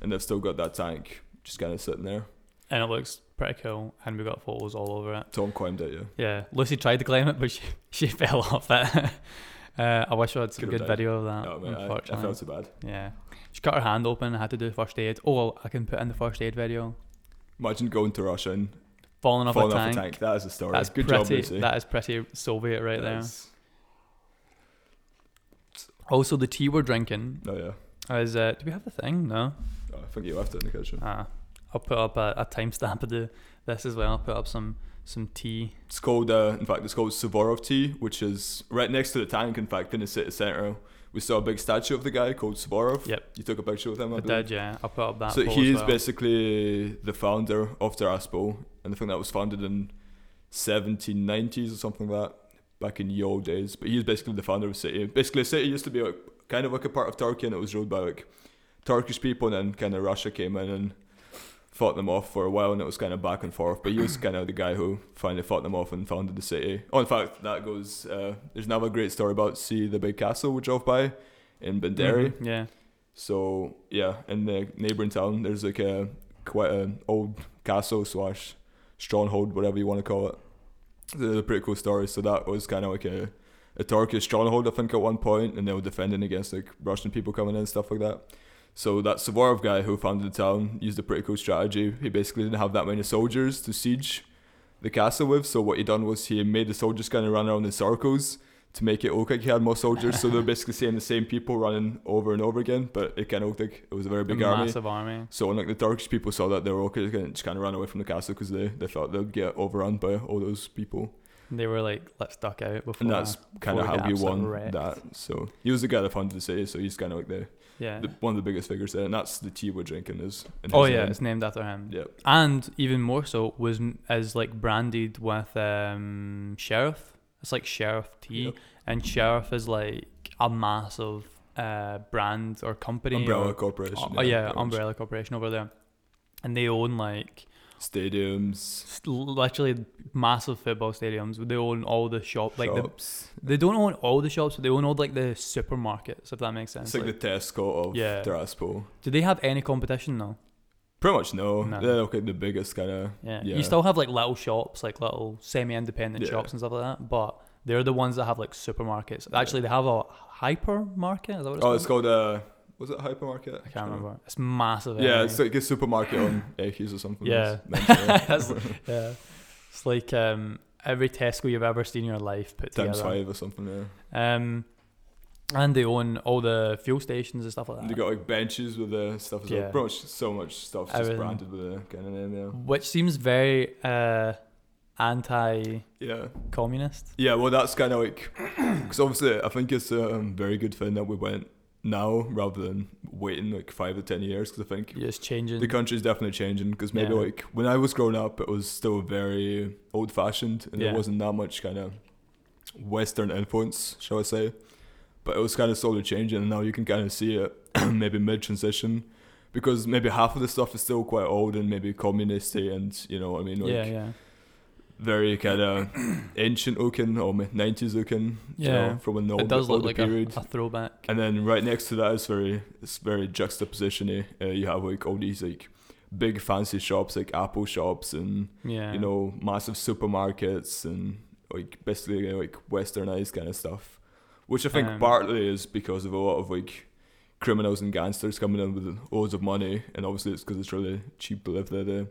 and they've still got that tank just kind of sitting there. And it looks pretty cool, and we got photos all over it. Tom climbed it, yeah. Yeah, Lucy tried to climb it, but she she fell off it. uh, I wish I had some Could've good video of that. Oh man, I, I unfortunately, felt so bad. yeah, she cut her hand open and had to do first aid. Oh, I can put in the first aid video. Imagine going to Russia and Falling off, falling a, off tank. a tank. That is a story. That's Good pretty. job, Lucy. That is pretty Soviet right there. That's- Also, the tea we're drinking Oh yeah. is. Uh, do we have the thing? No. Oh, I think you left it in the kitchen. Ah, I'll put up a, a timestamp of the this as well. I'll put up some some tea. It's called, uh, in fact, it's called Suvorov Tea, which is right next to the tank. In fact, in the city center, we saw a big statue of the guy called Suvorov. Yep. You took a picture with him. I, I did, yeah. I'll put up that. So he is well. basically the founder of Tiraspol, and I think that was founded in 1790s or something like that, back in ye old days. But he's basically the founder of the city. Basically, the city used to be like kind of like a part of Turkey, and it was ruled by like Turkish people, and then kind of Russia came in and fought them off for a while, and it was kind of back and forth. But he was kind of the guy who finally fought them off and founded the city. Oh, in fact, that goes. Uh, there's another great story about see the big castle we drove by in Bandari. Mhm, Yeah. So yeah, in the neighbouring town, there's like a quite an old castle slash stronghold, whatever you want to call it. It's a pretty cool story. So that was kind of like a, a Turkish stronghold, I think, at one point, and they were defending against like Russian people coming in and stuff like that. So that Suvorov guy who founded the town used a pretty cool strategy. He basically didn't have that many soldiers to siege the castle with. So what he done was he made the soldiers kind of run around in circles to make it look like he had more soldiers. so they're basically seeing the same people running over and over again, but it kind of looked like it was a very A big army. massive army. So when like the Turkish people saw that, they were okay, to just kind of run away from the castle because they, they thought they'd get overrun by all those people. They were like, let's duck out before. And that's kind of we how he won wrecked. that. So he was the guy that founded the city, so he's kind of like the, yeah. the one of the biggest figures there, and that's the tea we're drinking is. in oh yeah, name. it's named after him. yeah. And even more so was is like branded with um sheriff. It's like sheriff tea, Yep. and sheriff is like a massive uh brand or company. Umbrella or, Corporation. oh, yeah, much. umbrella corporation over there, and they own like Stadiums, literally massive football stadiums. They own all the shop like the. They don't own all the shops, but they own all like the supermarkets, if that makes sense. It's like, Like, the Tesco of Yeah. Tiraspol. do they have any competition though? Pretty much no. No. They're okay, the biggest kind of. Yeah. Yeah. You still have like little shops, like little semi-independent Yeah. shops and stuff like that, but they're the ones that have like supermarkets. Actually, they have a hypermarket. Is that what it's Oh, called? it's called uh, was it hypermarket? I can't remember. It's massive. Yeah, anyway. it's like a supermarket on Ekis or something. Yeah. Yeah. It's like um, every Tesco you've ever seen in your life put times together. five or something. Yeah. Um, and they own all the fuel stations and stuff like And that. they got like benches with the stuff as Yeah. well. Pretty much so much stuff just Everything. branded with a kind of name. Yeah. which seems very uh, anti-communist. Yeah. Yeah. Well, that's kind of like because obviously I think it's a um, very good thing that we went now rather than waiting like five or ten years because I think You're just changing. the country's definitely changing because maybe Yeah. like when I was growing up, it was still very old fashioned and Yeah. there wasn't that much kind of Western influence, shall I say. But it was kind of slowly changing, and now you can kind of see it maybe mid transition because maybe half of the stuff is still quite old and maybe communisty, and you know what I mean, like yeah, yeah, very kind of ancient looking or nineties looking, you Yeah. know, from an old, it does look like a, period. a throwback. And then right next to that is very it's very juxtapositiony. Uh, you have like all these like big fancy shops like Apple shops and yeah, you know massive supermarkets and like basically like westernized kind of stuff, which I think Um, partly is because of a lot of like criminals and gangsters coming in with loads of money, and obviously it's because it's really cheap to live there. They're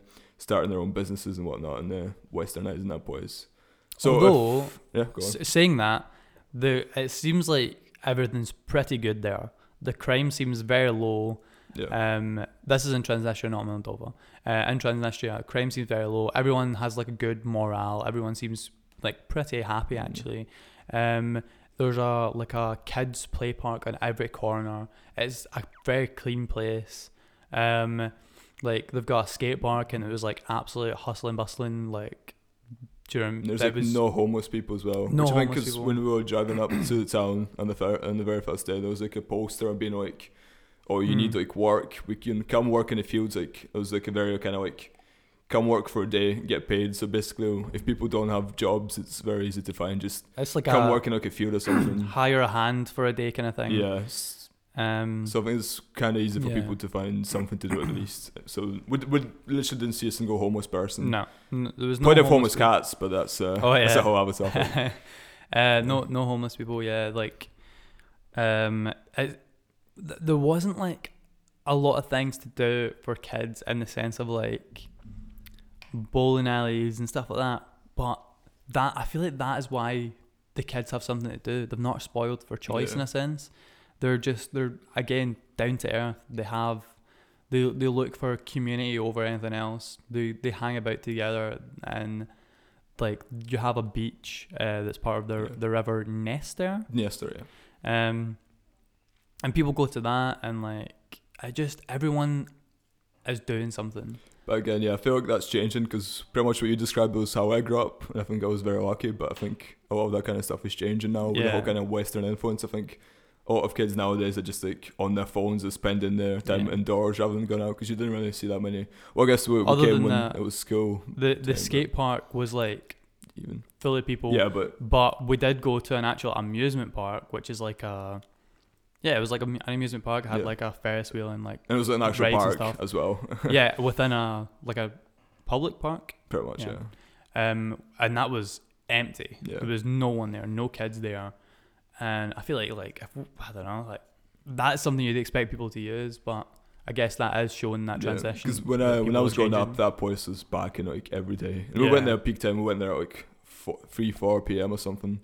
starting their own businesses and whatnot, and they're westernizing that place. So if- yeah, s- saying that, the it seems like everything's pretty good there. The crime seems very low. yeah. Um, this is in Transnistria, not Moldova. Uh, in Transnistria, crime seems very low. Everyone has like a good morale. Everyone seems like pretty happy Mm. actually. Um, there's a like a kids play park on every corner. It's a very clean place. Um, like they've got a skate park and it was like absolute hustling bustling like during There's like was no homeless people as well. No which I think homeless because people. when we were driving up to the town on the fir- on the very first day, there was like a poster and being like, "Oh, you need Mm. like work. We can come work in the fields." Like it was like a very kind of like, come work for a day, get paid. So basically, if people don't have jobs, it's very easy to find. Just it's like come a work in like a field or something. hire a hand for a day kind of thing. yeah. Um. So I think it's kind of easy for Yeah. people to find something to do at least. So we we literally didn't see a single homeless person. no, n- there was no Quite have homeless cats, but that's uh, Oh, that's a whole other topic. uh, no, no homeless people. Yeah, like, um, it, th- there wasn't like a lot of things to do for kids in the sense of like bowling alleys and stuff like that. But that I feel like that is why the kids have something to do. They're not spoiled for choice in a sense. They're just they're again down to earth. They have they they look for community over anything else. They they hang about together and like you have a beach uh, that's part of the Yeah. the river yes, there, yeah. Um, and people go to that and like I just everyone is doing something. But again, yeah, I feel like that's changing because pretty much what you described was how I grew up, and I think I was very lucky. But I think a lot of that kind of stuff is changing now with the whole kind of Western influence. I think a lot of kids nowadays are just like on their phones, and spending their time Yeah. indoors rather than going out because you didn't really see that many. Well, I guess we, we came when that- it was school, The the skate park was like even. full of people. Yeah, but But we did go to an actual amusement park, which is like a yeah, it was like an amusement park. It had Yeah. like a Ferris wheel and like and it was an actual park as well, yeah, within a like a public park. pretty much. Yeah. Yeah. Um, and that was empty. Yeah. There was no one there, no kids there, and I feel like like I don't know, like that's something you'd expect people to use, but I guess that is showing that transition. Because uh, when I when I was growing up, that place was back in like every day. And we went there peak time. We went there at like four, three, four p.m. or something.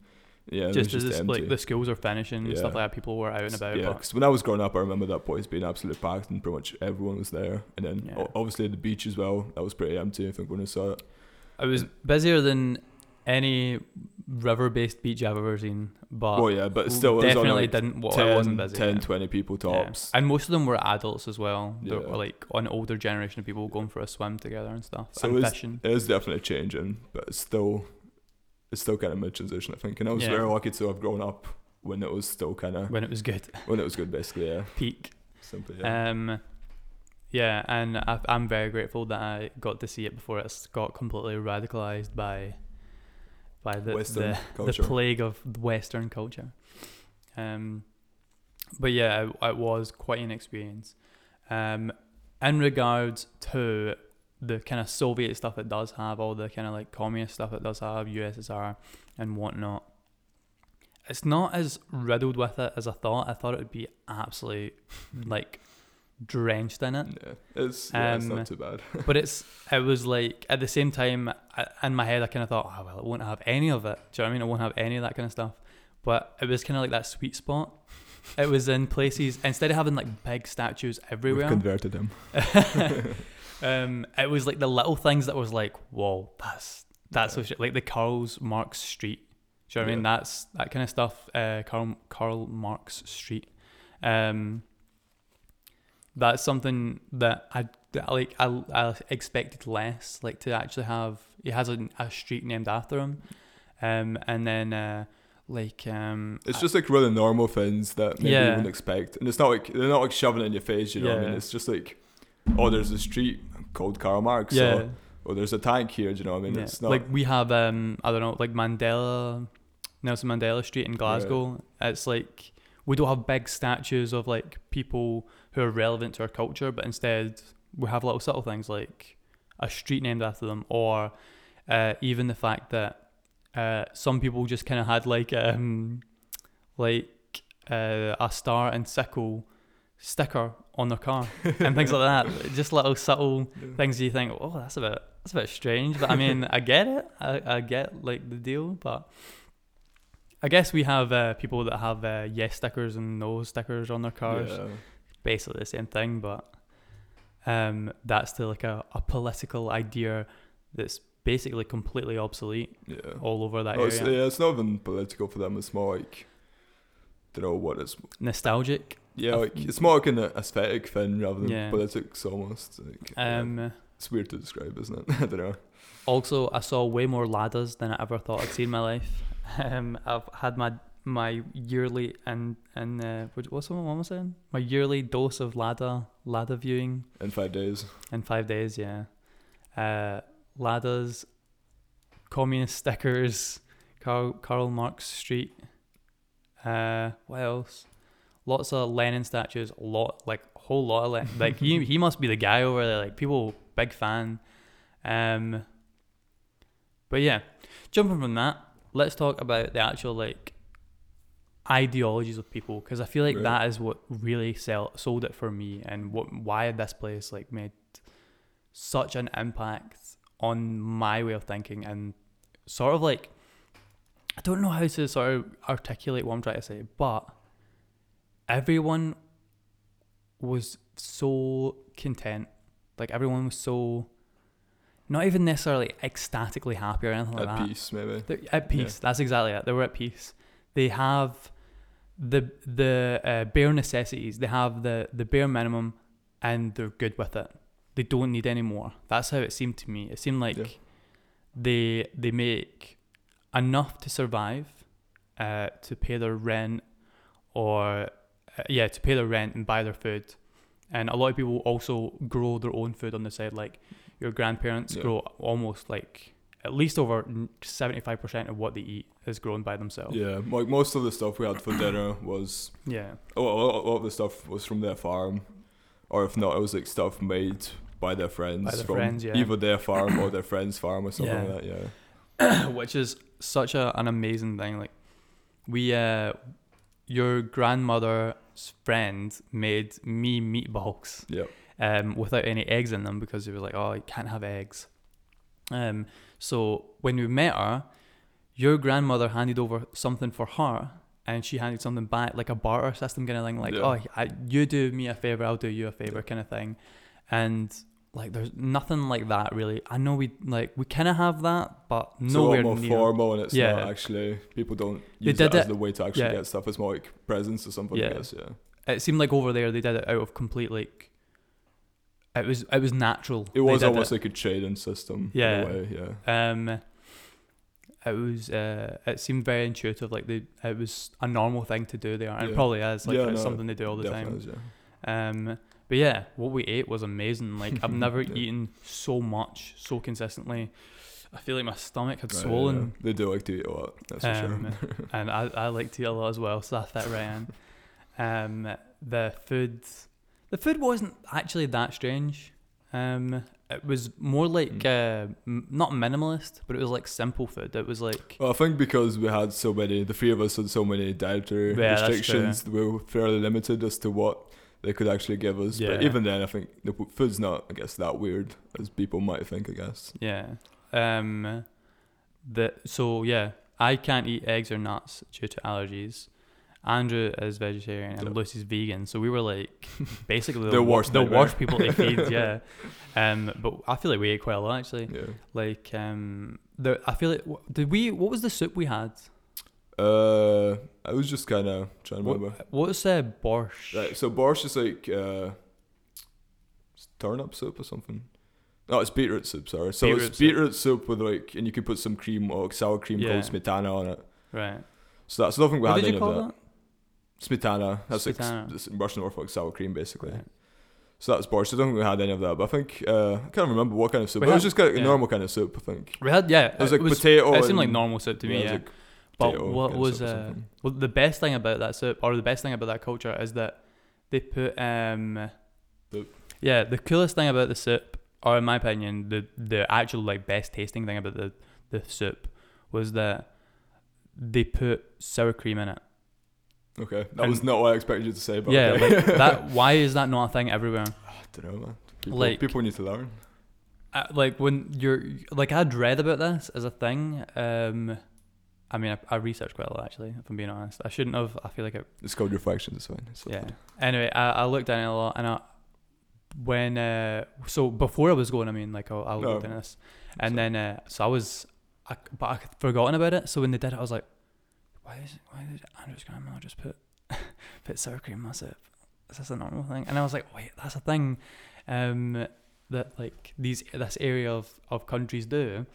Yeah, just as just like the schools are finishing and stuff like that, people were out and about. Yeah, because when I was growing up, I remember that place being absolutely packed and pretty much everyone was there. And then Yeah. obviously the beach as well. That was pretty empty. I think when I saw it. it was busier than any river-based beach I've ever seen. But oh yeah, but still, it definitely like didn't. Well, 10, it wasn't busy. 10, yeah. 20 people Yeah. tops. And most of them were adults as well. They Yeah. were like an older generation of people going for a swim together and stuff So and fishing. It is definitely changing, but it's still, it's still kind of mid transition. I think, and I was Yeah. very lucky to have grown up when it was still kind of When it was good, when it was good, basically. Yeah, peak. simply. Yeah. Um, yeah, and I, I'm very grateful that I got to see it before it's got completely radicalized by by the Western the, the plague of Western culture. Um, but yeah, it, it was quite an experience. Um, in regards to the kind of Soviet stuff it does have, all the kind of like communist stuff it does have, USSR and whatnot. It's not as riddled with it as I thought. I thought it would be absolutely like drenched in it. Yeah, it's, yeah, it's Um, not too bad. but it's it was like at the same time I, in my head I kind of thought, oh well, it won't have any of it. Do you know what I mean? It won't have any of that kind of stuff. But it was kind of like that sweet spot. It was in places instead of having like big statues everywhere. We've converted him. um, it was like the little things that was like, whoa, that's that's so Yeah. shit. Like the Karl Marx Street. Do you know what I mean? That's that kind of stuff. Uh, Karl Karl Marx Street. Um, that's something that I that, like. I, I expected less. Like to actually have. He has a, a street named after him. Um, and then uh, like um, It's just like really normal things that maybe Yeah. you wouldn't expect, and it's not like they're not like shoving it in your face. You know what I mean? It's just like, oh, there's a street called Karl Marx. yeah. Or, oh, there's a tank here. Do you know what I mean? Yeah. It's not like we have um I don't know like Mandela Nelson Mandela Street in Glasgow. It's like we don't have big statues of like people who are relevant to our culture, but instead we have little subtle things like a street named after them, or uh, even the fact that uh, some people just kind of had like um like uh, a star and sickle sticker on their car and things like that. Just little subtle things you think, oh, that's a bit that's a bit strange. But I mean, I get it. I, I get like the deal, but I guess we have uh, people that have uh, yes stickers and no stickers on their cars. Yeah. Basically the same thing, but um, that's still like a, a political idea that's basically completely obsolete Yeah. all over that No, it's, yeah, it's not even political for them. It's more like, don't know what it's. Nostalgic. Yeah, like it's more like an aesthetic thing rather than Yeah. politics almost. Like, yeah. Um, it's weird to describe, isn't it? I don't know. Also, I saw way more ladders than I ever thought I'd see in my life. Um, I've had my my yearly and and uh, what what's what I saying? My yearly dose of ladder ladder viewing In five days. in five days. Yeah, uh, ladders, communist stickers, Karl Karl Marx Street. Uh, what else? Lots of Lenin statues. A lot, like a whole lot of Lenin. like he he must be the guy over there. Like people, big fan. Um, but yeah, jumping from that, let's talk about the actual like ideologies of people because I feel like Right. that is what really sell, sold it for me and what why this place like made such an impact on my way of thinking and sort of like I don't know how to sort of articulate what I'm trying to say, but everyone was so content. Like everyone was so not even necessarily ecstatically happy or anything like that. At peace, maybe. They're at peace. That's exactly it. They were at peace. They have the the uh, bare necessities. They have the the bare minimum, and they're good with it. They don't need any more. That's how it seemed to me. It seemed like Yeah. they they make enough to survive, uh, to pay their rent, or uh, yeah, to pay their rent and buy their food. And a lot of people also grow their own food on the side. Like your grandparents Yeah. grow almost like at least over seventy five percent of what they eat is grown by themselves. Yeah, like most of the stuff we had for dinner was Yeah. a lot, a lot- of the stuff was from their farm, or if not, it was like stuff made by their friends their from friends, yeah. either their farm or their friend's farm or something Yeah. like that. Yeah, which is such a, an amazing thing. Like we, uh, your grandmother's friend made me meatballs yeah, um, without any eggs in them because they was like, oh, you can't have eggs. Um, so when we met her, your grandmother handed over something for her, and she handed something back, like a barter system kind of thing. Like, Yeah. oh, I, you do me a favor, I'll do you a favor, kind of thing. And like, there's nothing like that really. I know we like we kind of have that, but it's nowhere a lot more near. formal, and it's Yeah. not actually people don't They use did it as it- the way to actually yeah. get stuff. It's more like presents or something. I Yeah. guess, yeah. It seemed like over there they did it out of complete like. It was it was natural. It was almost like a trading system. Yeah. in a way, yeah. Um, it was. Uh, it seemed very intuitive. Like they, it was a normal thing to do there, and it probably is. Like Yeah, it's no, something they do all the time. is, yeah. Um, but yeah, what we ate was amazing. Like I've never Yeah. eaten so much so consistently. I feel like my stomach had Right, swollen, yeah. They do like to eat a lot. That's for Um, sure. and I, I like to eat a lot as well, so that fit right in. Um, the food, the food wasn't actually that strange. Um, it was more like uh, m- not minimalist, but it was like simple food. It was like Well, I think because we had so many, the three of us had so many dietary Yeah, that's restrictions, we were fairly limited as to what they could actually give us. Yeah. But even then, I think the food's not, I guess, that weird as people might think. I guess. Yeah. Um. The so yeah, I can't eat eggs or nuts due to allergies. Andrew is vegetarian and Yep. Lucy's vegan, so we were like basically the, The worst the nightmare. worst people to feed. Yeah. Um. But I feel like we ate quite a lot actually. Yeah. Like um. The I feel like did we what was the soup we had? Uh, I was just kind of trying to remember. what was uh, borscht? Right, so borscht is like uh, turnip soup or something. No, it's beetroot soup. Sorry. So Beetroot it's soup. beetroot soup with like, and you can put some cream or sour cream Yeah. called smetana on it. Right. So that's I don't think we What had did any you call of that? that. Smetana. That's Smetana. like Russian Orthodox sour cream, basically. Right. So that's borscht. I don't think we had any of that, but I think uh, I can't remember what kind of soup. But it was just kind of yeah. normal kind of soup. I think We had yeah. it was like was, potato. It seemed like normal soup to me. it was Yeah. like But what was uh, well the best thing about that soup, or the best thing about that culture, is that they put um, The- yeah, the coolest thing about the soup, or in my opinion, the the actual like best tasting thing about the the soup was that they put sour cream in it. Okay, that and- was not what I expected you to say. But yeah, okay. like that. Why is that not a thing everywhere? I don't know, man. People, Like- people need to learn. Uh, like when you're like I'd read about this as a thing. Um, I mean, I, I researched quite a lot actually. If I'm being honest, I shouldn't have. I feel like I It's called reflections. It's fine. It's yeah. fine. Anyway, I, I looked at it a lot, and I when uh so before I was going, I mean, like I, I No. looked at this, and then uh so I was, I, but I had forgotten about it. So when they did it, I was like, why is why did Andrew's grandma just put put sour cream in my soup? Is this a normal thing? And I was like, wait, that's a thing, um, that like these this area of of countries do.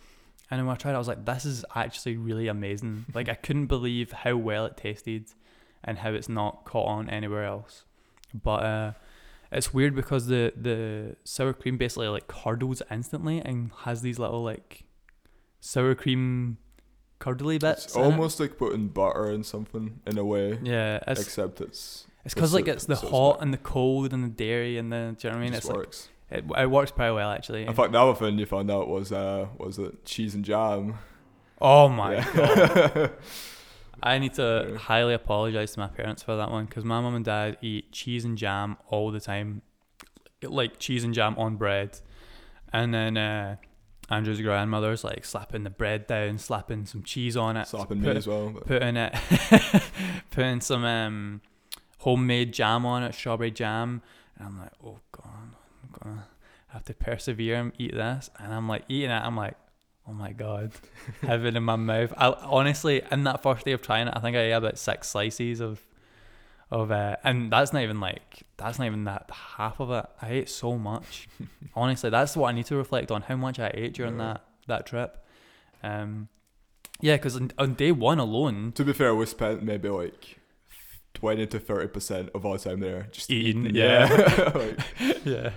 And when I tried, it, I was like, this is actually really amazing. like I couldn't believe how well it tasted, and how it's not caught on anywhere else. But uh, it's weird because the the sour cream basically like curdles instantly and has these little like sour cream curdly bits. It's in it. almost like putting butter in something in a way, yeah. It's except it's it's because like it's the so hot and the cold and the dairy and the do you know what I mean? it It's just like works. it, it works pretty well actually. In fact, the other thing you found out was uh was that cheese and jam. oh my Yeah. god. I need to Yeah. highly apologize to my parents for that one because my mum and dad eat cheese and jam all the time, like cheese and jam on bread, and then uh, Andrew's grandmother's like slapping the bread down, slapping some cheese on it, Slapping me as well. But putting it, putting some um, homemade jam on it, strawberry jam, and I'm like, oh god, I'm gonna have to persevere and eat this, and I'm like eating it, I'm like. Oh my god, heaven in my mouth. I honestly, in that first day of trying it, I think I ate about six slices of, of, uh, and that's not even like that's not even that half of it. I ate so much. honestly, that's what I need to reflect on how much I ate during Yeah. that that trip. Um, yeah, because on, on day one alone, to be fair, we spent maybe like twenty to thirty percent of our time there just Eating, eating. yeah. Like, yeah.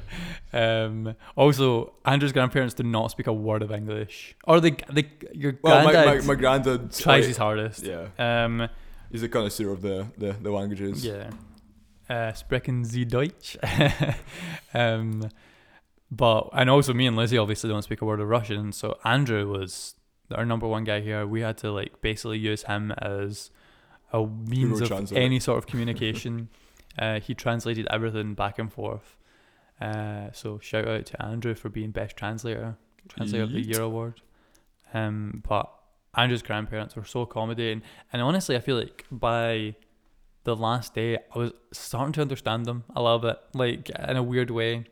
Um, also, Andrew's grandparents do not speak a word of English, or the the your well, my, granddad my, my granddad tries like, his hardest. Yeah, Um, he's a connoisseur of the the, the languages. yeah. Uh, sprechen Sie Deutsch? um, but and also me and Lizzie obviously don't speak a word of Russian, so Andrew was our number one guy here. We had to like basically use him as a means of Translate. any sort of communication. uh, he translated everything back and forth. Uh, so shout out to Andrew for being best translator, translator of the Yeet. year award. Um, but Andrew's grandparents were so accommodating, and honestly, I feel like by the last day, I was starting to understand them a little bit, like in a weird way.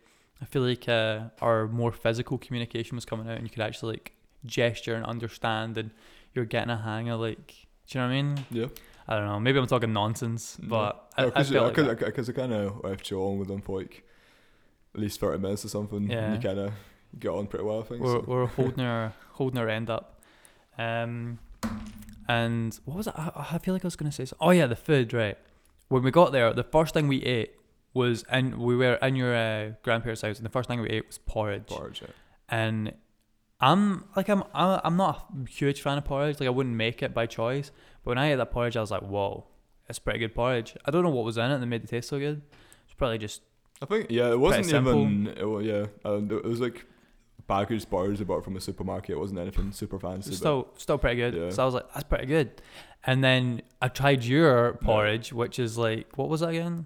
I feel like uh, our more physical communication was coming out, and you could actually like gesture and understand, and you're getting a hang of like, do you know what I mean? Yeah. I don't know. Maybe I'm talking nonsense, but I, I Because felt like that. I kind of left you on with them for like at least thirty minutes or something. Yeah. And you kind of get on pretty well, I think. we're, so. we're holding our holding our end up. Um, and what was it? I, I feel like I was gonna say. So, oh yeah, the food. Right. When we got there, the first thing we ate was, and we were in your uh, grandparents' house, and the first thing we ate was porridge. Barge, yeah. And I'm like I'm I'm I'm not a huge fan of porridge. Like I wouldn't make it by choice. But when I ate that porridge, I was like, whoa, it's pretty good porridge. I don't know what was in it that made it taste so good. It's probably just I think yeah, it wasn't even. It yeah, um, it was like packaged bars you bought from a supermarket. It wasn't anything super fancy. but still still pretty good. Yeah. So I was like, that's pretty good. And then I tried your porridge, which is like what was that again?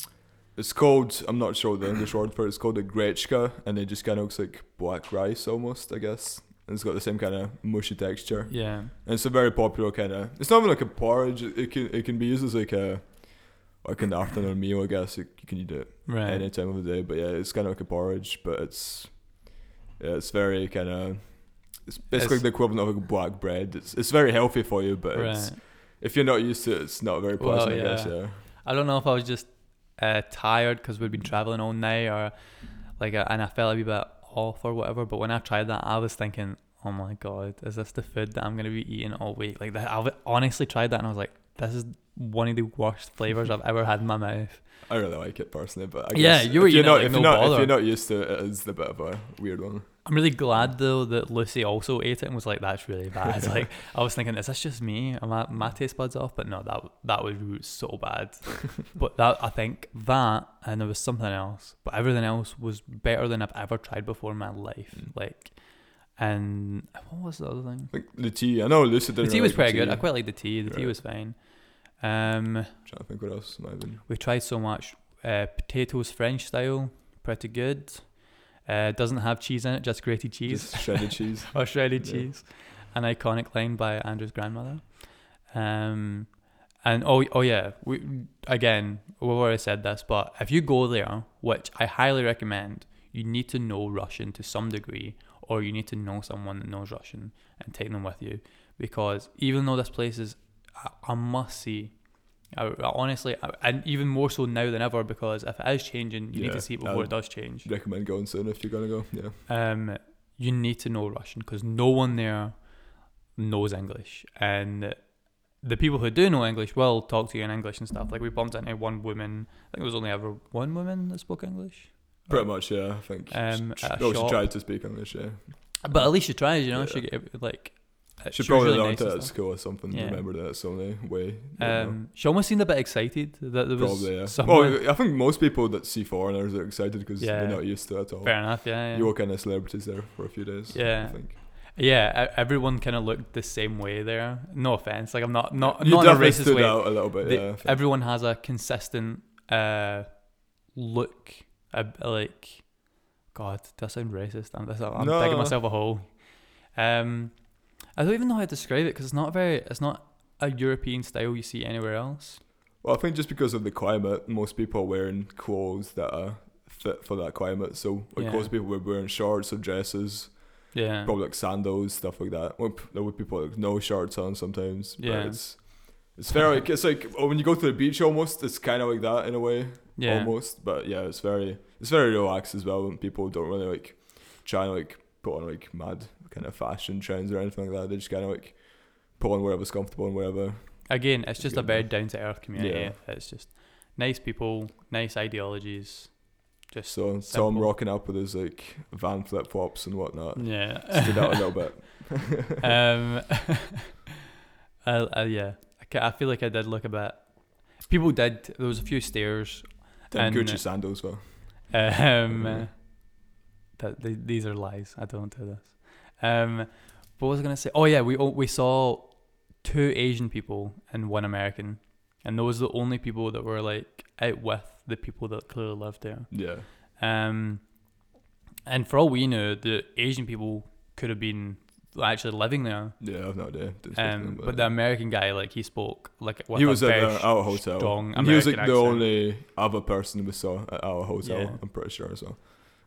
It's called. I'm not sure the English word for it. It's called a grechka, and it just kind of looks like black rice almost. I guess. And it's got the same kind of mushy texture. Yeah. And it's a very popular kind of. It's not even like a porridge. It, it can it can be used as like a like an afternoon meal. I guess you, you can eat it Right. any time of the day. But yeah, it's kind of like a porridge, but it's yeah, it's very kind of. It's basically It's- the equivalent of like black bread. It's it's very healthy for you, but it's, right. if you're not used to it, it's not very Well, pleasant. I guess yeah. yeah. I don't know if I was just uh, tired because we'd been traveling all night, or like, uh, and I felt a wee bit off or whatever. But when I tried that, I was thinking, oh my god, is this the food that I'm gonna be eating all week? Like I honestly tried that, and I was like, this is one of the worst flavors I've ever had in my mouth. I really like it personally, but I Yeah, guess you were if you're eating it not like if no you're not if you're not used to it, it is a bit of a weird one. I'm really glad though that Lucy also ate it and was like, "That's really bad." like I was thinking, is this just me? Am I, my taste buds off? But no, that that was so bad. but that I think that and there was something else, but everything else was better than I've ever tried before in my life. Mm. Like, and what was the other thing? Think the tea. I know Lucy The didn't. tea really was like pretty the good. I quite liked the tea. The tea was fine. Um, trying to think what else might have been. we tried so much. Uh, potatoes French style, pretty good. Uh, doesn't have cheese in it, just grated cheese. Just shredded cheese. or shredded Yeah. cheese, an iconic line by Andrew's grandmother. Um, and oh, oh yeah, we again we've already said this, but if you go there, which I highly recommend, you need to know Russian to some degree, or you need to know someone that knows Russian and take them with you, because even though this place is a, a must see. I, I honestly, I- and even more so now than ever, because if it is changing, you need to see it before I'll- it does change Recommend going soon if you're gonna go. Yeah. um, you need to know Russian because no one there knows English, and the people who do know English will talk to you in English and stuff. Like we bumped into one woman. I think there was only ever one woman that spoke English. Pretty much, yeah. I think. Um, she, oh, she tried to speak English. Yeah. But at least she tries, you know. Yeah. She like uh, She probably really learned nice at school or something. Yeah. Remembered it some way. Um, she almost seemed a bit excited that there was Probably, yeah. someone. Well, I think most people that see foreigners are excited because Yeah. they're not used to it at all. Fair enough, yeah. You Yeah, were kind of celebrities there for a few days. Yeah. I think. yeah everyone kind of looked the same way there. No offense, like I'm not not you not in a racist way. out a little bit. They- yeah. Everyone has a consistent uh, look, like, God, does that sound racist? I'm, I'm No. digging myself a hole. Um, I don't even know how to describe it because it's not very, it's not a European style you see anywhere else. Well, I think just because of the climate, most people are wearing clothes that are fit for that climate. So, like, Yeah. most people were wearing shorts or dresses, Yeah, probably like sandals, stuff like that. Well, there were people like no shorts on sometimes. Yeah. it's it's very like it's like oh, when you go to the beach almost. It's kind of like that in a way, yeah, almost. But yeah, it's very it's very relaxed as well. And people don't really like try and like put on like mad kind of fashion trends or anything like that. They just kind of like put on whatever's comfortable and whatever. Again, it's just a very down to earth community. Yeah. It's just nice people, nice ideologies. Just So Tom simple. rocking up with his like van flip flops and whatnot. yeah, Stood out a little bit. um, uh, uh, yeah, I, I feel like I did look a bit. People did. There was a few stairs. Then and, Gucci uh, sandals though. Um, Mhm. that th- these are lies. I don't do this. Um, what was I gonna say? Oh yeah, we we saw two Asian people and one American, and those were the only people that were like out with the people that clearly lived there. Yeah. Um, and for all we knew, the Asian people could have been actually living there. Yeah, I've no idea. Didn't speak to Um, them, but the American guy, like he spoke like he was at our hotel. he was like American the only other person we saw at our hotel. Yeah. I'm pretty sure as well.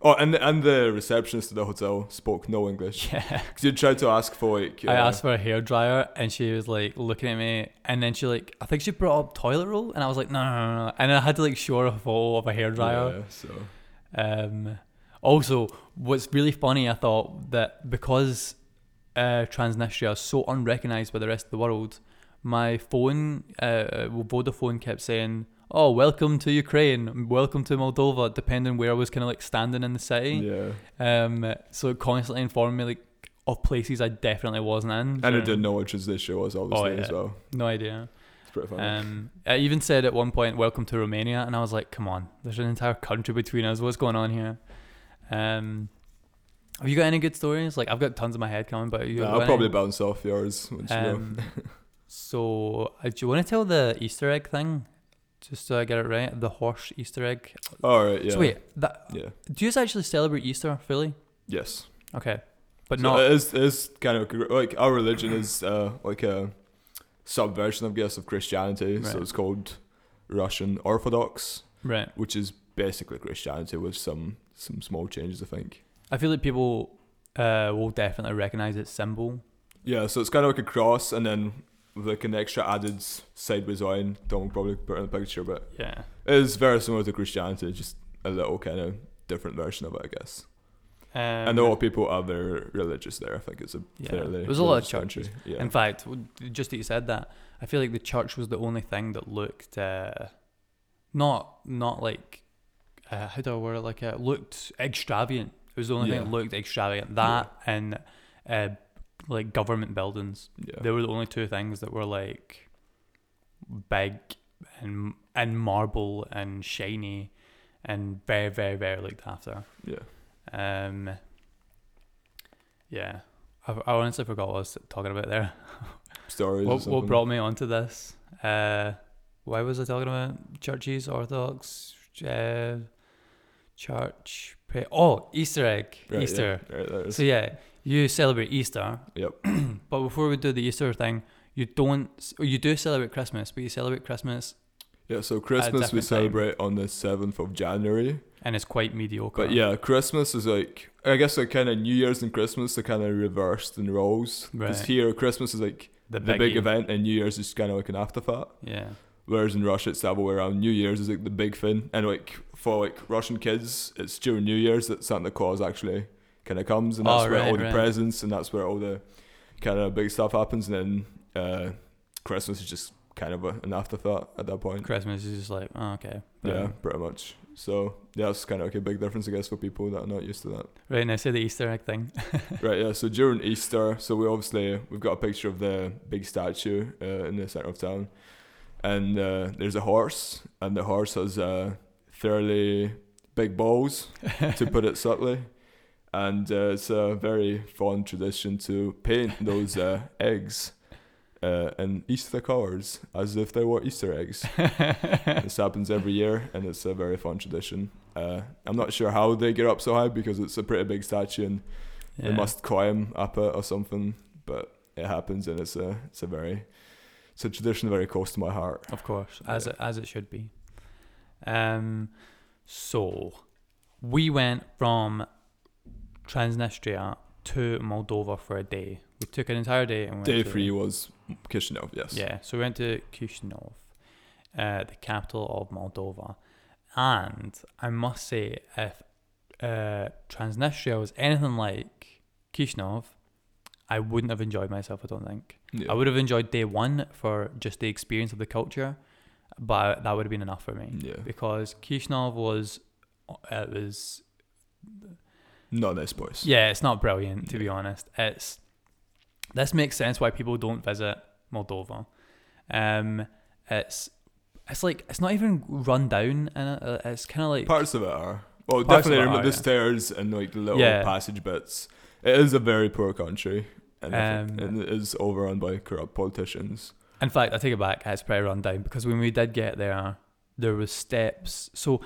Oh, and the, and the receptionist at the hotel spoke no English. Yeah. Because you tried to ask for like. I uh, asked for a hair dryer and she was like looking at me and then she like I think she brought up toilet roll and I was like no no no no and I had to like show her a photo of a hair dryer. Yeah, so Um, also, what's really funny, I thought that because uh, Transnistria is so unrecognized by the rest of the world, my phone, uh, Vodafone kept saying, "Oh, welcome to Ukraine, welcome to Moldova," depending where I was kind of like standing in the city. yeah, Um, so it constantly informed me like of places I definitely wasn't in. and I didn't know which show was obviously as yeah. well. No idea. It's pretty funny. Um, I even said at one point, "Welcome to Romania," and I was like, "Come on, there's an entire country between us. What's going on here?" Um, have you got any good stories? Like I've got tons in my head coming, but you Nah, I'll any? probably bounce off yours once you go. Um, so uh, do you want to tell the Easter egg thing? Just so I get it right, the horse Easter egg. All right. Yeah. So wait, that Yeah. do you guys actually celebrate Easter fully? Yes. Okay, but So not. It is, it is kind of like our religion is uh, like a subversion, I guess, of Christianity. So it's called Russian Orthodox, right. which is basically Christianity with some some small changes, I think. I feel like people uh, will definitely recognize its symbol. Yeah. So it's kind of like a cross, and then like an extra added sideways line. Tom will probably put in the picture, but Yeah. it is very similar to Christianity, just a little kind of different version of it, I guess. Um, and a lot of people are very religious there. I think it's a Yeah. fairly There's a lot of churches. Yeah. In fact, just that you said that, I feel like the church was the only thing that looked uh, not not like uh, how do I word it like it looked extravagant. It was the only thing that looked extravagant. That and uh, like government buildings. yeah. They were the only two things that were like big and and marble and shiny and very very very looked after. yeah. Um, yeah, I, I honestly forgot what I was talking about there. Stories. What, what brought me onto this? Uh, why was I talking about churches, Orthodox, uh, church? Pray- oh, Easter egg, Right, yeah. Easter. Right, it is. So yeah, you celebrate Easter. Yep. but before we do the Easter thing, you don't. Or oh, you do celebrate Christmas, but you celebrate Christmas, Yeah, so Christmas we different time. celebrate on the 7th of January. and it's quite mediocre. But yeah, Christmas is like, I guess like kind of New Year's and Christmas are kind of reversed in roles. Because Right. here, Christmas is like the, the big event and New Year's is kind of like an afterthought. Yeah, Whereas in Russia, it's the other way around. New Year's is like the big thing. And like for like Russian kids, it's during New Year's that Santa Claus actually kind of comes. And that's Oh, where right, all the right. presents and that's where all the kind of big stuff happens. And then uh, Christmas is just kind of a, an afterthought at that point. Christmas is just like oh, okay. Yeah, pretty much. So yeah, that's kind of like a big difference, I guess, for people that are not used to that. Right now, say the Easter egg thing. right. Yeah. So during Easter, so we obviously we've got a picture of the big statue uh, in the center of town, and uh, there's a horse, and the horse has uh, fairly big balls, to put it subtly. And uh, it's a very fond tradition to paint those uh, eggs uh, in Easter colours as if they were Easter eggs. this happens every year, and it's a very fun tradition. Uh, I'm not sure how they get up so high because it's a pretty big statue, and they must climb up it or something. But it happens, and it's a it's a very it's a tradition very close to my heart. Of course, as Yeah. it as it should be. Um, so we went from Transnistria to Moldova for a day. We took an entire day and went Day to- three was Kishinev. Yes. Yeah, so we went to Kishinev, uh, the capital of Moldova, and I must say, if uh, Transnistria was anything like Kishinev, I wouldn't have enjoyed myself. I don't think. Yeah. I would have enjoyed day one for just the experience of the culture, but that would have been enough for me Yeah. because Kishinev was, it was Not this place. yeah, it's not brilliant to be honest. It's this makes sense why people don't visit Moldova. Um, it's it's like it's not even run down, and it's kind of like Parts of it are. Well, definitely are, the yeah. stairs and like the little Yeah. passage bits. It is a very poor country, and, Um, and it is overrun by corrupt politicians. In fact, I take it back. It's pretty run down because when we did get there, there was steps. So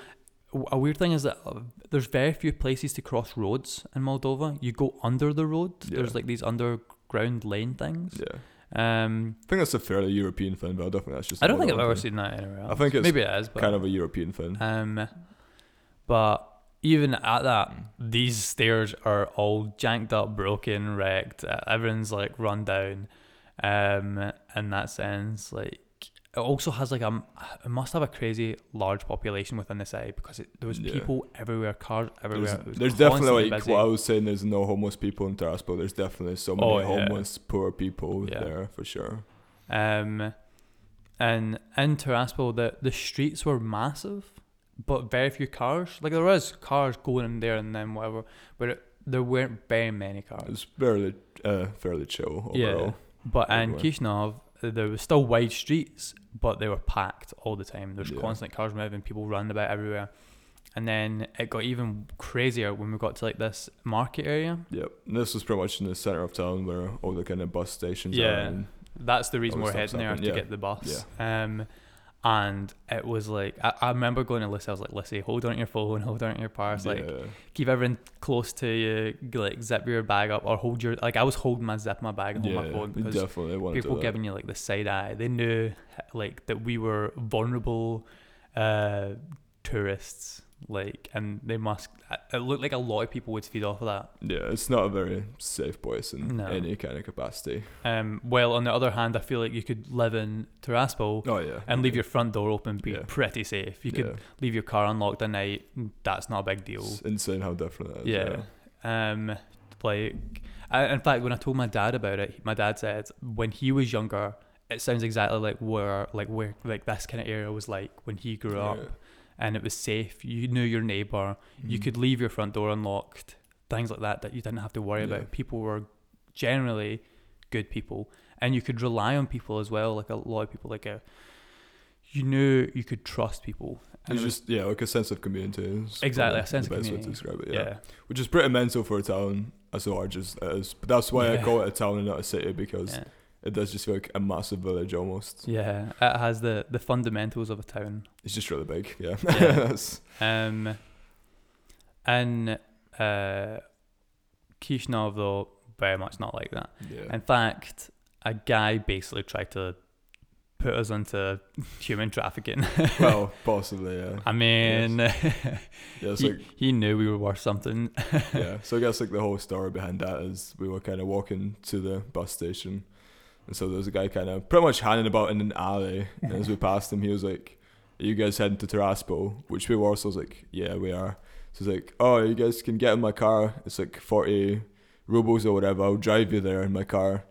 a weird thing is that uh, there's very few places to cross roads in Moldova. You go under the road. Yeah. There's like these underground lane things. Yeah, Um, I think that's a fairly European thing, but I don't think that's just. I don't think I've ever thing. seen that anywhere else. I think it's maybe it is, but kind of a European thing. Um, but even at that, Mm. these stairs are all janked up, broken, wrecked. Everyone's like run down. Um, in that sense, like it also has like a, it must have a crazy large population within the city because it, there was Yeah. people everywhere, cars everywhere. There's, there's definitely like busy. what I was saying. There's no homeless people in Tiraspol. There's definitely so many Oh, yeah. homeless, poor people Yeah. there for sure. Um, and in Tiraspol, the the streets were massive, but very few cars. Like there was cars going in there and then whatever, but it, there weren't very many cars. It's fairly, uh, fairly chill Yeah. overall. But in. Kishinev, there were still wide streets, but they were packed all the time. There's Yeah. constant cars moving, people running about everywhere. And then it got even crazier when we got to like this market area. Yep. And this was pretty much in the center of town where all the kind of bus stations are. Yeah. That's the reason we're heading there happened, to yeah. get the bus. Um, and it was like I, I remember going to Lissy. I was like, Lissy, hold on to your phone, hold on to your purse, like keep everything close to you, like zip your bag up or hold your like I was holding my zip my bag and hold my phone because definitely people giving you like the side eye. They knew like that we were vulnerable uh, tourists, like, and they must. It looked like a lot of people would feed off of that. Yeah, it's not a very safe place in No. any kind of capacity. Um, well, on the other hand, I feel like you could live in Tiraspol Oh yeah, and leave your front door open, be Yeah. pretty safe. You could leave your car unlocked at night. That's not a big deal. It's insane how different that is. Yeah. Um, like, I, in fact, when I told my dad about it, my dad said when he was younger, it sounds exactly like where, like where, like this kind of area was like when he grew up, Yeah. And it was safe. You knew your neighbor. You Mhm. could leave your front door unlocked. Things like that that you didn't have to worry Yeah. about. People were generally good people, and you could rely on people as well. Like a lot of people, like a, you knew you could trust people. And It's it was- just yeah, like a sense of community. Exactly, a sense the of best community. way to describe it. yeah. Yeah. which is pretty mental for a town as large as it is. But that's why I call it a town and not a city because yeah. It does just feel like a massive village almost. Yeah, it has the the fundamentals of a town. It's just really big. Yeah. Yeah. Um, and uh, Kishinev though very much not like that. yeah. In fact, a guy basically tried to put us into human trafficking. well, possibly. Yeah. I mean, Yeah, he, like he knew we were worth something. yeah. So I guess like the whole story behind that is we were kind of walking to the bus station, and so there was a guy kind of pretty much hanging about in an alley. And as we passed him, he was like, "Are you guys heading to Tiraspol?" Which we were. So I was like, "Yeah, we are." So he's like, "Oh, you guys can get in my car. It's like forty rubles or whatever. I'll drive you there in my car."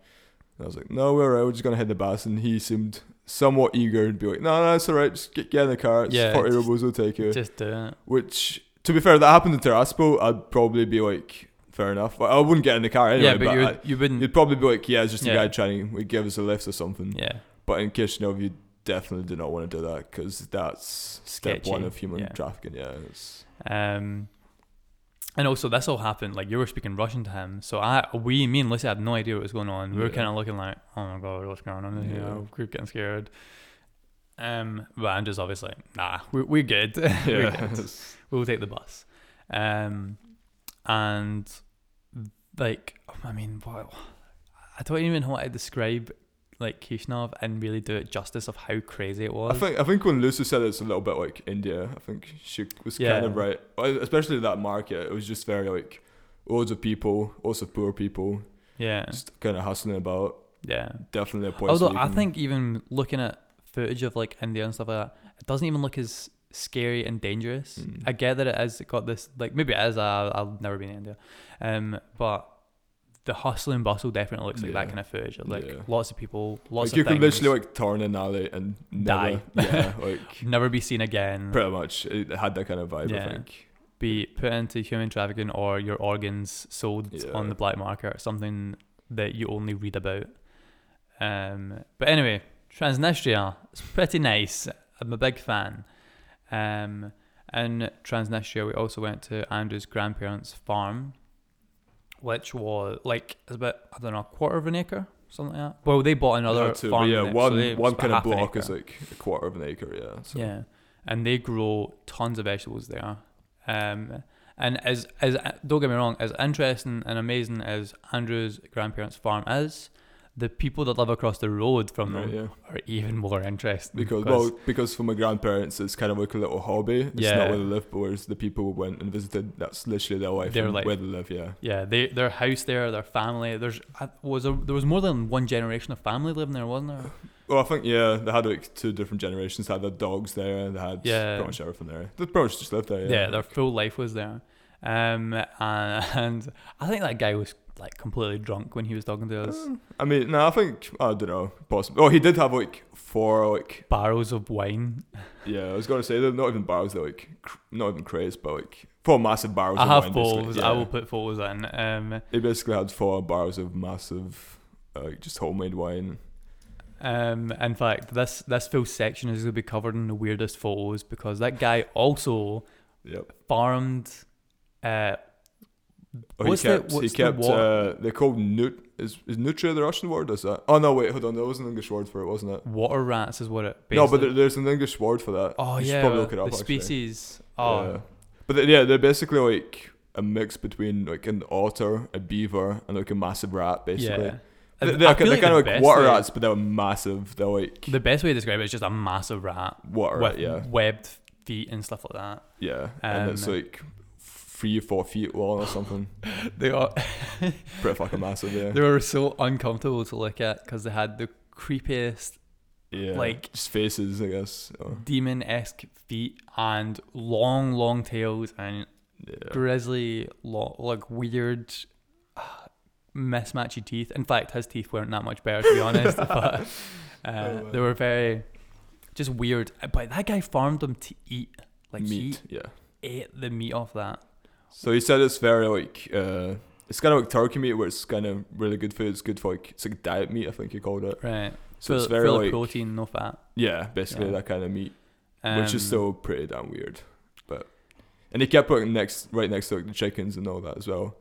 And I was like, "No, we're alright. We're just gonna hit the bus." And he seemed somewhat eager and be like, "No, no, it's alright. Just get, get in the car. It's Yeah, forty just- rubles. We'll take you." Just do it. Which, to be fair, that happened in Tiraspol. I'd probably be like, fair enough. I wouldn't get in the car anyway. yeah, but, but you I, you wouldn't. you'd probably be like, yeah, it's just a Yeah. guy trying to give us a lift or something. yeah, But in Kishinev, you definitely do not want to do that because that's step Sketchy, one of human yeah. trafficking. Yeah, Um, and also this all happened like you were speaking Russian to him, so I we me and Lucy had no idea what was going on. We were kind of looking like, oh my god, what's going on? Yeah, Yeah. we're getting scared. Um, but I'm just obviously nah, we're we're good. we're yeah, good. it's- We'll take the bus. Um, and like I mean, what I don't even know how to describe like Kishinev and really do it justice of how crazy it was. I think I think when Lucy said it's a little bit like India, I think she was Yeah. kind of right. Especially that market, it was just very like loads of people, also poor people, yeah, just kind of hustling about. yeah. Definitely a point. Although I think even looking at footage of like India and stuff like that, it doesn't even look as scary and dangerous. Mm. I get that it has got this like maybe it is. I, I've never been in India, um, but the hustle and bustle definitely looks like that kind of footage. Like Yeah. lots of people, lots like of you could literally like turn an alley and Die. yeah, like never be seen again. pretty much it had that kind of vibe. Yeah. I think. be put into human trafficking or your organs sold on the black market or something that you only read about. Um, but anyway, Transnistria is pretty nice. I'm a big fan. Um, in Transnistria, we also went to Andrew's grandparents' farm, which was like it's about I don't know a quarter of an acre, something like that. Well, they bought another Yeah, farm. yeah, it, so one one kind of block is like a quarter of an acre. Yeah. So. Yeah, and they grow tons of vegetables there. Um, and as as don't get me wrong, as interesting and amazing as Andrew's grandparents' farm is, the people that live across the road from Right, them yeah. are even more interesting. Because well, because for my grandparents, it's kind of like a little hobby. It's Yeah. not where they live, but whereas the people who went and visited, that's literally their life They're like- where they live. Yeah. yeah, they their house there, their family. There's was there, there was more than one generation of family living there, wasn't there? Well, I think yeah, they had like two different generations. They had their dogs there. And they had Yeah. pretty much everything there. They pretty much just lived there. Yeah, Yeah. their full life was there. Um, and, and I think that guy was like completely drunk when he was talking to us. Uh, I mean, no, I think I don't know. Possible. Oh, he did have like four like Barrels of wine. yeah. I was gonna say they're not even barrels. They're like cr- not even crates, but like four massive barrels. I of have photos. Yeah. I will put photos in. Um, He basically had four barrels of massive, uh, like just homemade wine. um, in fact, this this full section is going to be covered in the weirdest photos because that guy also Yep. farmed uh, Oh, What's he the- kept. what's he the kept. wa- uh, they called nut. Is is nutria the Russian word? Is that? Oh no, wait, hold on. There was an English word for it, wasn't it? Water rats is what it. Basically No, but there, there's an English word for that. oh you should yeah, probably look it up. the actually. species. Oh, Yeah. But they, yeah, they're basically like a mix between like an otter, a beaver, and like a massive rat. Basically, yeah. They- they're, like- they're like kind the of like water way- rats, but they're massive. They're like The best way to describe it is just a massive rat water rat. Yeah, webbed feet and stuff like that. yeah, and it's Um, like three, four feet long or something. They are Pretty fucking massive. Yeah, they were so uncomfortable to look at because they had the creepiest yeah, like- just faces, I guess. Or, demon esque feet and long, long tails and yeah. grizzly, lo- like weird, uh, mismatchy teeth. In fact, his teeth weren't that much better, to be honest. but uh, Oh, they were very just weird. But that guy farmed them to eat. Like meat. Yeah. he ate the meat off that. So he said it's very like uh, it's kind of like turkey meat, where it's kind of really good food. It's good for like it's like diet meat, I think he called it. Right. So full, it's very full like protein, no fat. yeah, basically Yeah. that kind of meat, which is Um, still pretty damn weird. But and he kept putting next right next to like the chickens and all that as well.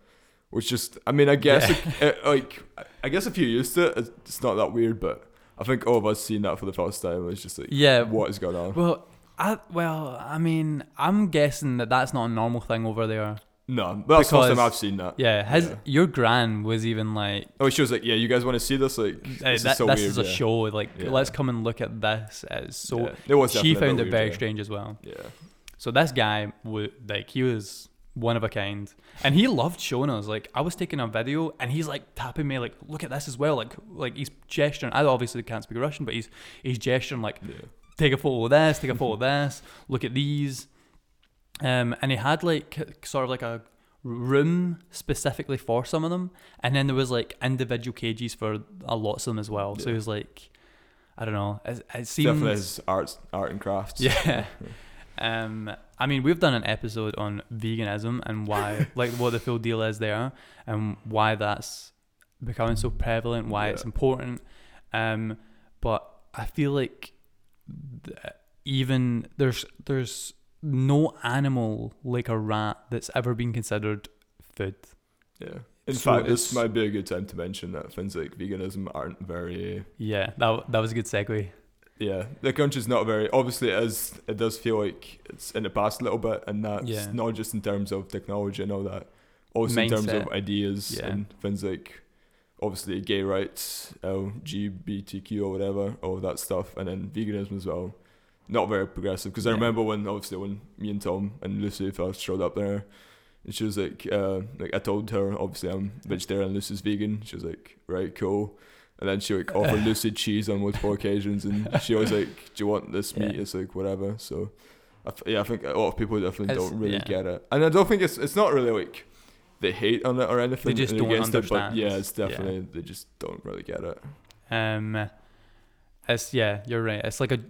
Which just I mean I guess Yeah. it, it, like I guess if you're used to it, it's not that weird. But I think all of us seeing that for the first time was just like Yeah. what is going on? Well, I well, I mean, I'm guessing that that's not a normal thing over there. No, that's the first time because- I've seen that. Yeah, his Yeah. your gran was even like, Oh, she was like, "Yeah, you guys want to see this? Like, "Hey, this that- is so this weird." is a yeah. show. Like, Yeah. let's come and look at this. It's so. It was she found it very strange as well. Yeah. So this guy would like he was one of a kind, and he loved showing us. Like I was taking a video, and he's like tapping me, like, "Look at this as well." Like, like he's gesturing. I obviously can't speak Russian, but he's he's gesturing like. "Take a photo of this. Take a photo of this. Look at these." Um, and he had like sort of like a room specifically for some of them, and then there was like individual cages for a lot of them as well. So it was like, I don't know. It, it Definitely seems his art, art and crafts. yeah. Um, I mean, we've done an episode on veganism and why, like, what the full deal is there, and why that's becoming so prevalent, why it's important. Um, but I feel like even there's there's no animal like a rat that's ever been considered food. Yeah. In So fact, this might be a good time to mention that things like veganism aren't very. Yeah, that that was a good segue. Yeah, the country's not very. Obviously, it is. It does feel like it's in the past a little bit, and that's Yeah. not just in terms of technology and all that. Also in terms of ideas Yeah. and things like, obviously gay rights, LGBTQ or whatever, all that stuff, and then veganism as well. Not very progressive because I remember when obviously when me and Tom and Lucy first showed up there, and she was like, uh, like I told her obviously I'm vegetarian, and Lucy's vegan. She was like, right, cool. And then she like offered Lucy cheese on multiple occasions, and she was like, "Do you want this meat?" Yeah. It's like whatever. So, I f- yeah, I think a lot of people definitely It's- don't really yeah. get it, and I don't think it's it's not really like they hate on it or anything. just and don't against it, but yeah, it's Yeah. definitely they just don't really get it. Um, it's yeah, you're right. It's like a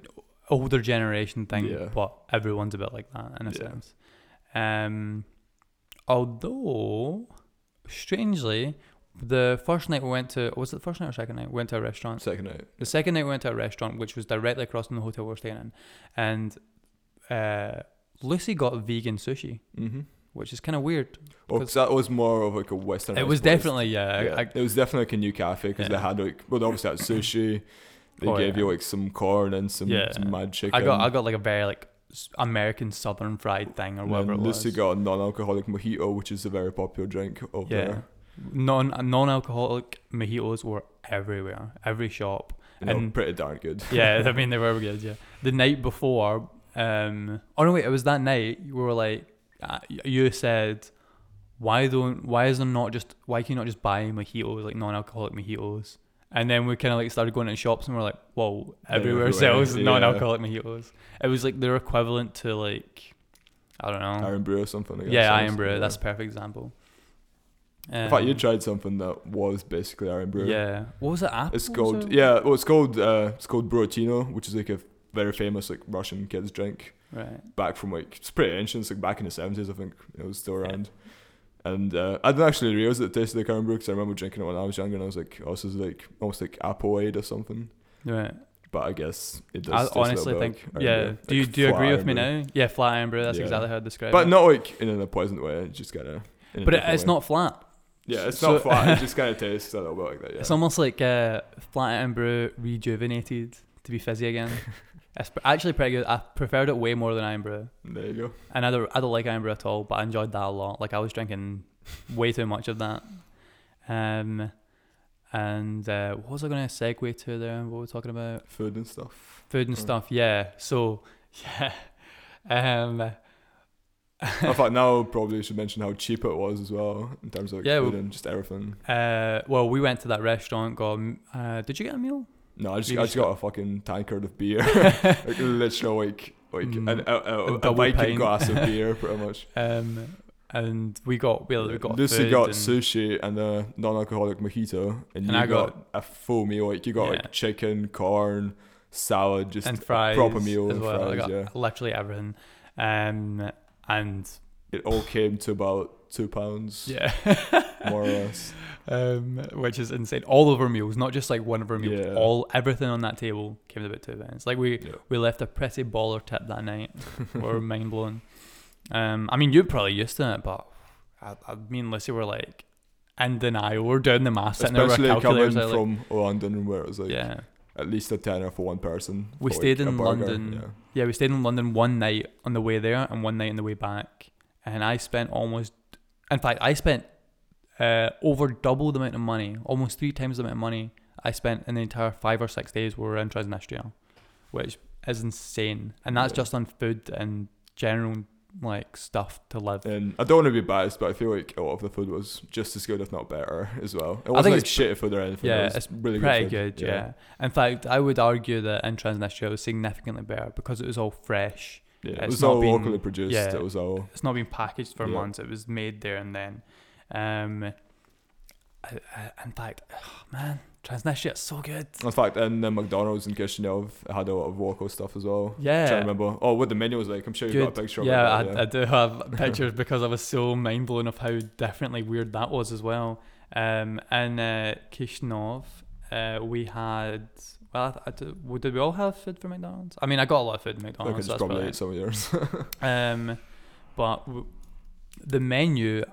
older generation thing, Yeah. but everyone's a bit like that in a Yeah. sense. Um, although strangely, the first night we went to was it the first night or second night? We went to a restaurant. Second night, The second night we went to a restaurant which was directly across from the hotel we were staying in, and uh, Lucy got vegan sushi, mm-hmm. Which is kind of weird. Well, 'cause that was more of like a Western. It was definitely yeah. Yeah, I- it was definitely like a new cafe because Yeah. they had like well, they obviously had sushi. They Oh, gave yeah. you like some corn and some, Yeah. some mad chicken. I got I got like a very like American Southern fried thing or And whatever was. Lucy got a non-alcoholic mojito, which is a very popular drink over Yeah. there. non non-alcoholic mojitos were everywhere, every shop. Know, And- pretty darn good. Yeah, I mean they were good. Yeah, the night before, um, oh no wait, it was that night. You were like, you said, why don't why is there not just why can you not just buy mojitos like non-alcoholic mojitos? And then we kind of like started going into shops and we're like, whoa, everywhere everywhere, sells yeah. non-alcoholic mojitos. It was like their equivalent to like, I don't know. Irn-Bru or something. Guess, yeah, Irn-Bru. something, That's a perfect example. In fact, you Um, tried something that was basically Irn-Bru. Yeah. What was it? Apple? It's called or- yeah. Well, it's called uh, it's called Buratino, which is like a very famous like Russian kids drink Right. back from like it's pretty ancient. It's like back in the seventies, I think it was still around. And uh, I didn't actually realize it tasted like Irn-Bru because I remember drinking it when I was younger, and I was like, "Oh, this is like almost like apple aid or something." Right. But I guess it does. I honestly think, like yeah. Brew, Do you like do you agree with me Brew. now? Yeah, flat Irn-Bru. That's Yeah. exactly how I describe But it. But not like in a unpleasant way. It's just kind of but it, it's way. not flat. Yeah, it's so- not flat. It just kind of tastes a little bit like that. Yeah. It's almost like uh, flat Irn-Bru rejuvenated to be fizzy again. it's actually pretty good. I preferred it way more than Irn-Bru, there you go. and I don't I don't like Irn-Bru at all. But I enjoyed that a lot. Like I was drinking way too much of that. Um, and uh, what was I going to segue to there? What were we talking about? Food and stuff. Food and stuff. Yeah. So yeah. Um, In fact, now probably should mention how cheap it was as well in terms of like, Yeah, food well- and just everything. uh, well, we went to that restaurant. Got. Uh, did you get a meal? No, I just, I just got a fucking tankard of beer. like literally like like Mm, an, a, a, a a, Viking glass of beer, pretty much. Um, and we got we, we got Lucy got and, sushi and a non-alcoholic mojito, and, And you I got, got- a full meal. Like you got Yeah. like chicken, corn, salad, just and fries proper meal as and well. I fries. got Yeah, literally everything. Um, and it all came to about two pounds, yeah, more or less. um, which is insane. All of our meals, not just like one of our meals. Yeah. All everything on that table came to about two pounds. Like we Yeah. we left a pretty baller tip that night. we were mind blown. Um, I mean you're probably used to it, but I, I mean, Lucy were like in denial. We're doing the math, sitting there with Especially calculators. coming like, from London, where it was like yeah. at least a tenner for one person. We stayed like, in London. Yeah. Yeah, we stayed in London one night on the way there and one night on the way back. And I spent almost, in fact, I spent uh, over double the amount of money, almost three times the amount of money I spent in the entire five or six days we were in Transnistria, which is insane. And that's Yeah. just on food and general like stuff to live. And I don't want to be biased, but I feel like a lot of the food was just as good, if not better, as well. It I wasn't think like it's shit food or anything. yeah, it was it's really Pretty good. good, food. yeah. In fact, I would argue that in Transnistria it was significantly better because it was all fresh. yeah. It was not all been- locally produced. yeah. It was all It's not been packaged for Yeah. months. It was made there and then. Um, I, I, in fact, oh, man, Transnistria is so good. In fact, and then McDonald's in Kishinev had a lot of local stuff as well. Yeah. Trying remember. Oh, what the menu was like. I'm sure you got a picture of yeah, it. I, I do have pictures because I was so mind blown of how differently weird that was as well. Um, in uh, Kishinev, uh, we had. Well, I, I do, well, did we all have food from McDonald's? I mean, I got a lot of food from I could McDonald's. so that's probably ate some of yours. Um, but w- the menu,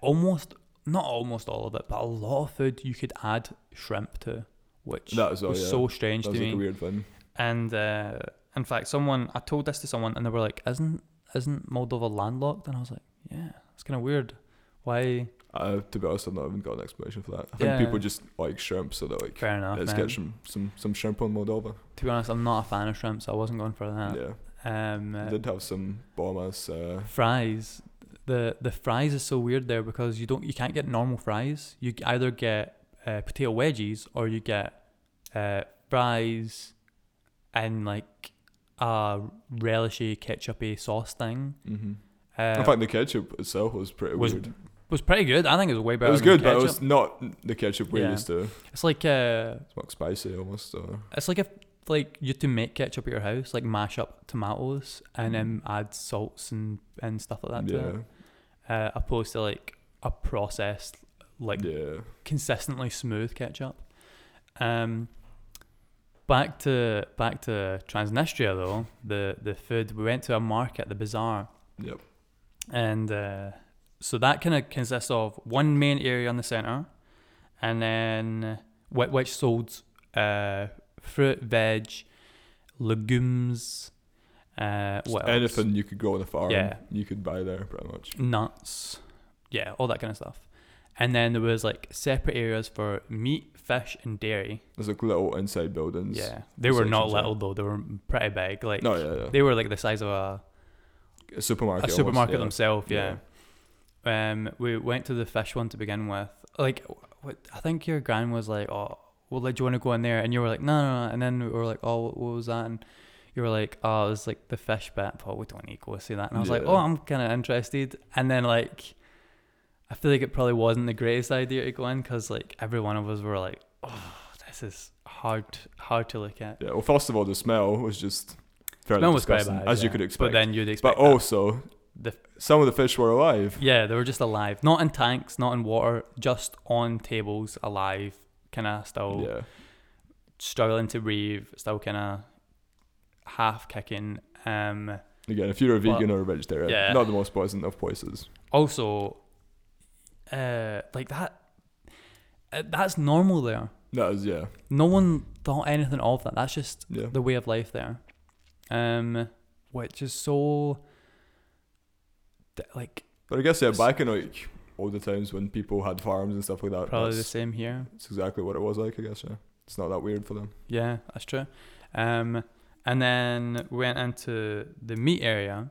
almost not almost all of it, but a lot of food you could add shrimp to, which That was yeah. so strange that to was like me. a weird thing. And uh, in fact, someone I told this to someone, and they were like, "Isn't isn't Moldova landlocked?" And I was like, "Yeah, it's kind of weird. Why?" Uh, to be honest, I've not even got an explanation for that. I Yeah. think people just like shrimp, so they're like, Fair enough. let's man. get some, some some shrimp on Moldova. To be honest, I'm not a fan of shrimp, so I wasn't going for that. yeah, Um, I uh, did have some bombas. Uh, fries the the fries is so weird there because you don't you can't get normal fries you either get uh, potato wedgies or you get uh, fries and like a relishy ketchupy sauce thing hmm uh, In fact, the ketchup itself was pretty was weird. was pretty good I think it was way better. It was good, but it was not the ketchup we're Yeah. used to. it's like uh It's more spicy almost. Or, it's like if like you to make ketchup at your house like mash up tomatoes and then add salts and and stuff like that to yeah, it uh, opposed to like a processed like yeah. consistently smooth ketchup. Um, back to back to Transnistria though. The the food we went to a market, the bazaar, Yep. and uh, so that kind of consists of one main area in the center, and then whi- which sold uh, fruit, veg, legumes. Uh, what else? Anything you could grow on a farm, Yeah. you could buy there pretty much. nuts, yeah, all that kind of stuff. And then there was like separate areas for meat, fish, and dairy. There's like little inside buildings. Yeah, they were not little though; they were pretty big. Like No, yeah, yeah. they were like the size of a, a supermarket. a almost, supermarket yeah. themselves. Yeah. Um, we went to the fish one to begin with. Like, what I think your gran was like, "Oh, well, like, do you want to go in there?" And you were like, "No, no, no." And then we were like, "Oh, what was that?" And you were like, "Oh, it was like the fish bit." But we don't need to go see that. And I was like, "Oh, I'm kind of interested." And then like, I feel like it probably wasn't the greatest idea to go in because like every one of us were like, "Oh, this is hard, hard to look at." Yeah. Well, first of all, the smell was just fairly Smell was quite disgusting, bad, as you could expect. But then you'd expect. But that. also, The- some of the fish were alive. Yeah, they were just alive, not in tanks, not in water, just on tables, alive, kind of still Yeah. struggling to breathe, still kind of half kicking. Um, Again, if you're a vegan or a vegetarian, Yeah. not the most pleasant of places. also, uh, like that. Uh, that's normal there. That is yeah, No one thought anything of that. That's just yeah. the way of life there. Um, which is so. Like But I guess yeah, back in like all the times when people had farms and stuff like that, probably the same here. It's exactly what it was like. I guess yeah, it's not that weird for them. Yeah, that's true. Um, and then we went into the meat area,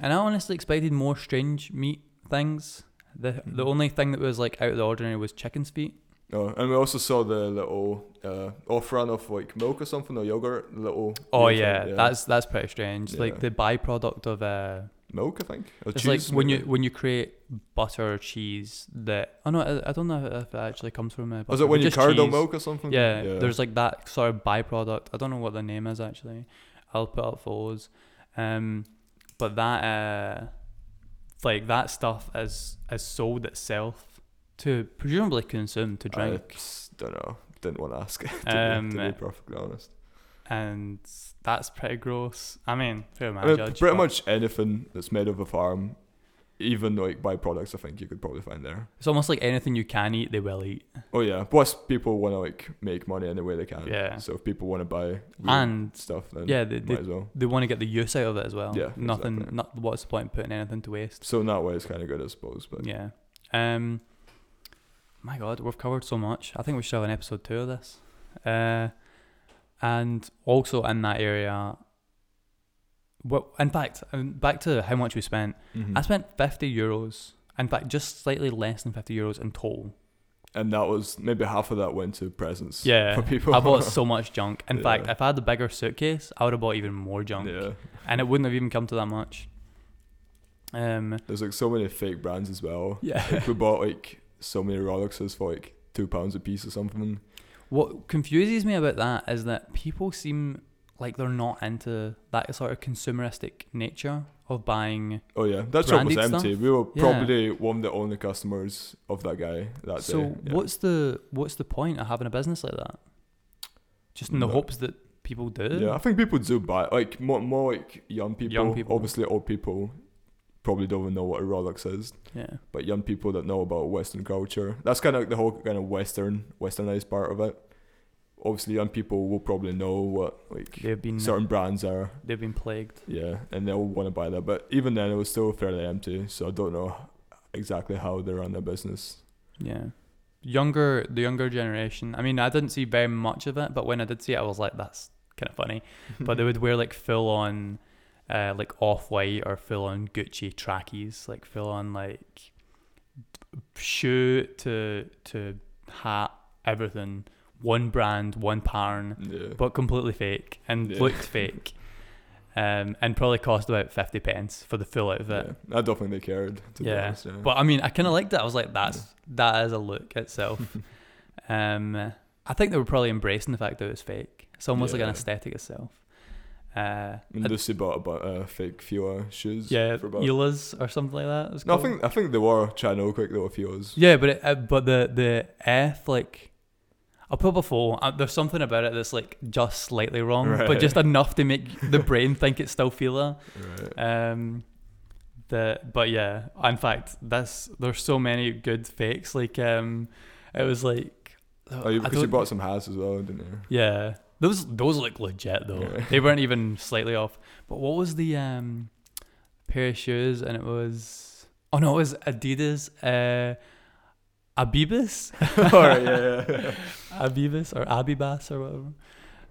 and I honestly expected more strange meat things. The the Mhm. only thing that was like out of the ordinary was chicken's feet. Oh, and we also saw the little uh, off run of like milk or something or yogurt, little. Oh weird yeah, that's that's pretty strange. Yeah. Like the byproduct of uh, milk, I think. Or it's cheese, like when you when you create butter or cheese that oh no I, I don't know if it actually comes from uh, Was butter, it when you curdle milk or something? Yeah, there's like that sort of byproduct. I don't know what the name is actually. I'll put up photos. Um, but that uh, like that stuff is is sold itself to presumably consume to drink, I don't know. Didn't want to ask. to, be, Um, to be perfectly honest. And that's pretty gross. I mean, who am I, I mean, judge? pretty much anything that's made of a farm, even like byproducts, I think you could probably find there. It's almost like anything you can eat, they will eat. Oh yeah. Plus, people want to like make money any way they can. Yeah. So if people want to buy And stuff, then yeah, they, might they, as well. they want to get the use out of it as well. Yeah, Nothing. exactly. Not what's the point in putting anything to waste? So in that way, it's kind of good, I suppose. But Yeah. Um. My God, we've covered so much. I think we should have an episode two of this. Uh, and also in that area. Well, in fact, um, back to how much we spent. Mhm. I spent fifty euros. In fact, just slightly less than fifty euros in total. and that was maybe half of that went to presents. Yeah, For people. I bought so much junk. In fact, if I had the bigger suitcase, I would have bought even more junk, yeah. and it wouldn't have even come to that much. Um. There's like so many fake brands as well. Yeah. Like we bought like so many Rolexes for like two pounds a piece or something. What confuses me about that is that people seem like they're not into that sort of consumeristic nature of buying. Oh yeah, that shop was empty. stuff? We were Yeah. probably one of the only customers of that guy that so day. yeah. what's the what's the point of having a business like that? Just in the No. hopes that people do. Yeah, I think people do buy like more more like young people. Young people. Obviously, old people probably don't even know what a Rolex is, Yeah. but young people that know about Western culture. That's kind of like the whole kind of Western Westernized part of it. Obviously, young people will probably know what like They've been certain brands are. they've been plagued. Yeah, and they'll want to buy that. But even then, it was still fairly empty. So I don't know exactly how they run their business. Yeah. Younger the younger generation. I mean, I didn't see very much of it, but when I did see it, I was like, that's kind of funny. but they would wear like full on, uh, like off white or full on Gucci trackies, like full on like shoe to to hat, everything, one brand, one pattern, yeah. but completely fake and Yeah. looked fake. Um, and probably cost about fifty pence for the full outfit. yeah. I don't think they cared. To be Yeah, honest, yeah. But I mean, I kind of liked it. I was like, that's that is a look itself. um, I think they were probably embracing the fact that it was fake. It's almost like an aesthetic itself. Uh, And Lucy bought about uh, fake Fila shoes. yeah, for about. Eulas or something like that. no, I think I think they were to quick though Filas. Yeah, but it, uh, but the the F like. I'll put up a photo. Uh, there's something about it that's like just slightly wrong, but just enough to make the brain think it's still Fila. Right. Um, the but yeah, in fact, that's there's so many good fakes. Like um, it was like Oh, you, because you bought some hats as well, didn't you? yeah, those those look legit though. Yeah. They weren't even slightly off. But what was the um pair of shoes? And it was oh no, it was Adidas. Uh, Abibus, right, yeah, yeah. Abibus or Abibas or whatever.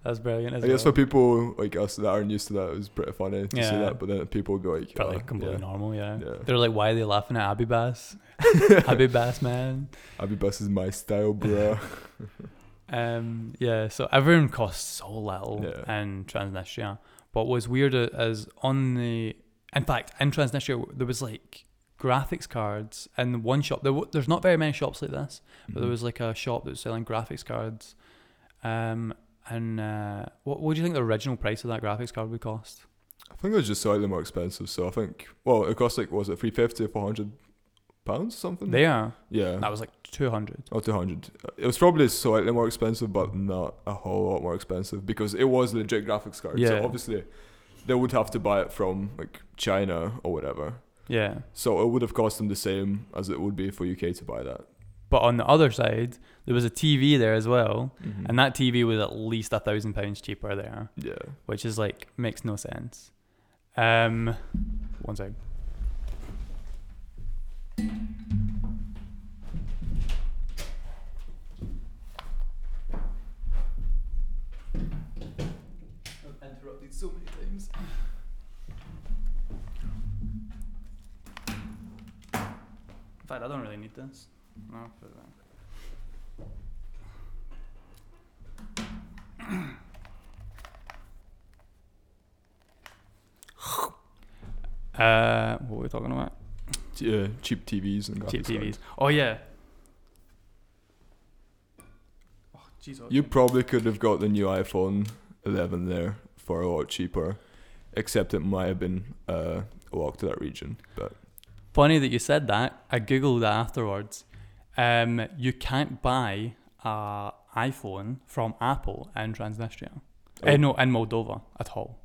That's brilliant. As I guess well. for people like us that aren't used to that, it was pretty funny to see that. But then people be like, probably oh, completely yeah. normal. Yeah. Yeah. They're like, why are they laughing at Abibas? Abibas, man. Abibus is my style, bro. Um, yeah, so everyone costs so little Yeah. in Transnistria. But what's weird is on the, in fact, in Transnistria there was like graphics cards in one shop. There, w- there's not very many shops like this, but there Mhm. was like a shop that was selling graphics cards. Um, and uh, what what do you think the original price of that graphics card would cost? I think it was just slightly more expensive. So I think, well, it cost like was it three fifty, four hundred pounds, or something? There, yeah, that was like two hundred. or two hundred. It was probably slightly more expensive, but not a whole lot more expensive because it was legit graphics card. Yeah. So obviously, they would have to buy it from like China or whatever. Yeah. So it would have cost them the same as it would be for UK to buy that. But on the other side, there was a TV there as well, Mhm. and that TV was at least a thousand pounds cheaper there, yeah. which is like makes no sense. Um, one second. In fact, I don't really need this. No, put it there. Uh, what were we talking about? T- uh, cheap TVs and Cheap TVs. cards. Oh yeah. Oh jeez. You probably could have got the new iPhone 11 there for a lot cheaper, except it might have been uh, locked to that region. But Funny that you said that. I googled that afterwards. Um, you can't buy a iPhone from Apple in Transnistria. Oh. Eh, no, in Moldova at all.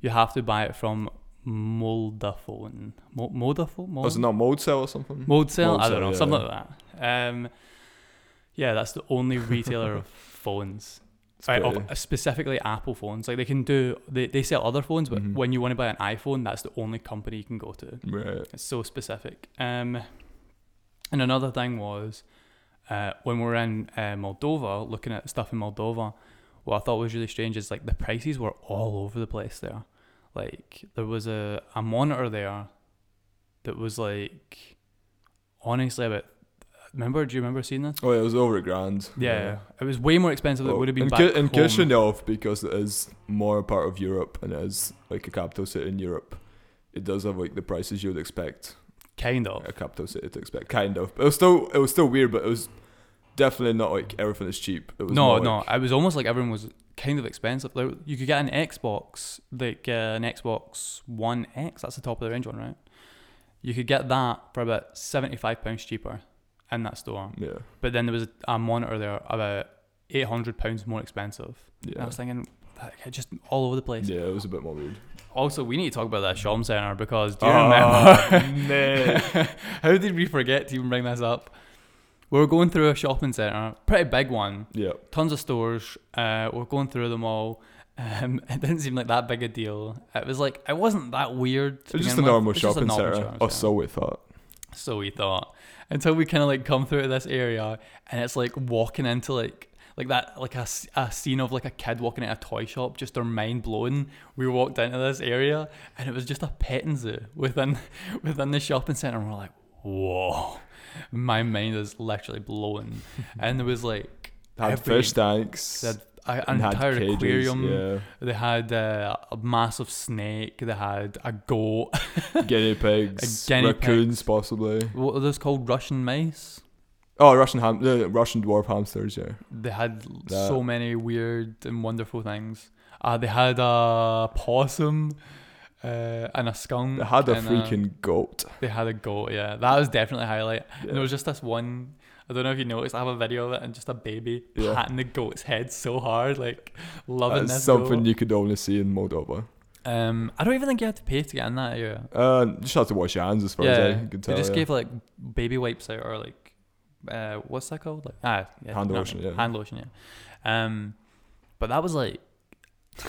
You have to buy it from Moldaphone. Mo- Moldaphone? Mold- was it not Mode Cell or something? Moldcell? I don't know, yeah, something yeah. like that. Um, yeah, that's the only retailer of phones. Right, of uh, specifically Apple phones. Like they can do, they, they sell other phones, but Mhm. when you want to buy an iPhone, that's the only company you can go to. right. It's so specific. Um, and another thing was uh, when we were in uh, Moldova, looking at stuff in Moldova, what I thought was really strange is like the prices were all over the place there. Like there was a, a monitor there that was like honestly about. Remember? Do you remember seeing this? Oh, yeah, it was over a grand. Yeah, it was way more expensive than it would have been in, back Ki- in home. Chisinau, because it is more a part of Europe and it is like a capital city in Europe, it does have like the prices you would expect Kind of. a capital city to expect. Kind of. But it was still it was still weird, but it was definitely not like everything is cheap. It was No, no. like- I was almost like everyone was kind of expensive. Like you could get an Xbox, like uh, an Xbox One X. That's the top of the range one, right? You could get that for about seventy-five pounds cheaper in that store. yeah, But then there was a monitor there about eight hundred pounds more expensive. And I was thinking, that- just all over the place. yeah. It was a bit more weird. Also, we need to talk about that shopping center because do you Oh, remember? How did we forget to even bring this up? We were going through a shopping center, pretty big one, Yeah, tons of stores. Uh, we're going through them all. Um, it didn't seem like that big a deal. It was like it wasn't that weird. to it was just a normal It's just a shopping center, shopping or so we thought. So we thought until we kind of like come through this area and it's like walking into like like that like a, a scene of like a kid walking into a toy shop just their mind blowing we walked into this area and it was just a petting zoo within within the shopping center and we're like whoa. My mind is literally blown. And there was like Had every- fish tanks. they had a, an and entire cages, aquarium Yeah, they had uh, a massive snake they had a goat guinea pigs, guinea raccoons, possibly. what are those called russian mice Oh, Russian ham, the Russian dwarf hamsters. Yeah, They had That- so many weird and wonderful things. Uh, they had a possum uh, and a skunk. they had a and freaking goat. they had a goat, yeah. That was definitely a highlight. And Yeah. there was just this one. I don't know if you noticed. I have a video of it and just a baby Yeah. patting the goat's head so hard, like loving That's this something goat. you could only see in Moldova. Um, I don't even think you had to pay to get in that area. Uh, you just have to wash your hands as far as I can tell. they just yeah. gave like baby wipes out or like uh, what's that called? Like ah, yeah, Hand lotion, yeah. hand lotion, yeah. Um, but that was like,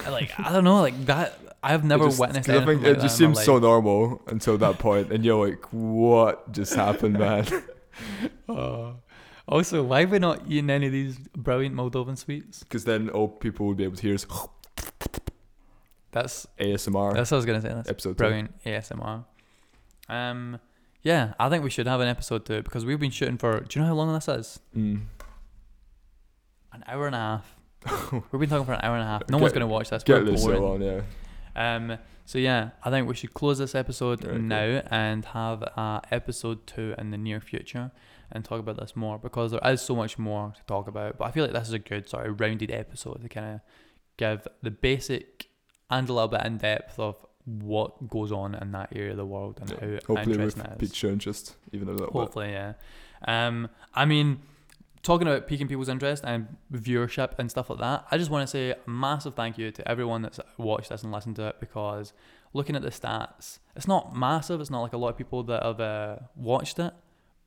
like I don't know, like that. I've never witnessed just- witnessed I anything think like it just seems so normal until that point, and you're like, "What just happened, man?" Uh, also, why have we not eaten any of these brilliant Moldovan sweets? Because then all people would be able to hear is That's ASMR that's what I was gonna say. That's episode. two. brilliant ASMR. Um, yeah, I think we should have an episode it because we've been shooting for. Do you know how long this is? Mm. An hour and a half. We've been talking for an hour and a half. No one's gonna watch this. Get this so on, yeah. Um, so yeah, I think we should close this episode cool. now and have uh, episode two in the near future and talk about this more because there is so much more to talk about. But I feel like this is a good sort of rounded episode to kind of give the basic and a little bit in depth of what goes on in that area of the world and Yeah. how Hopefully, interesting it is. piqued your interest even a little Hopefully, yeah. Um, I mean, talking about piquing people's interest and viewership and stuff like that, I just want to say a massive thank you to everyone that's watched this and listened to it because looking at the stats, it's not massive. It's not like a lot of people that have uh, watched it,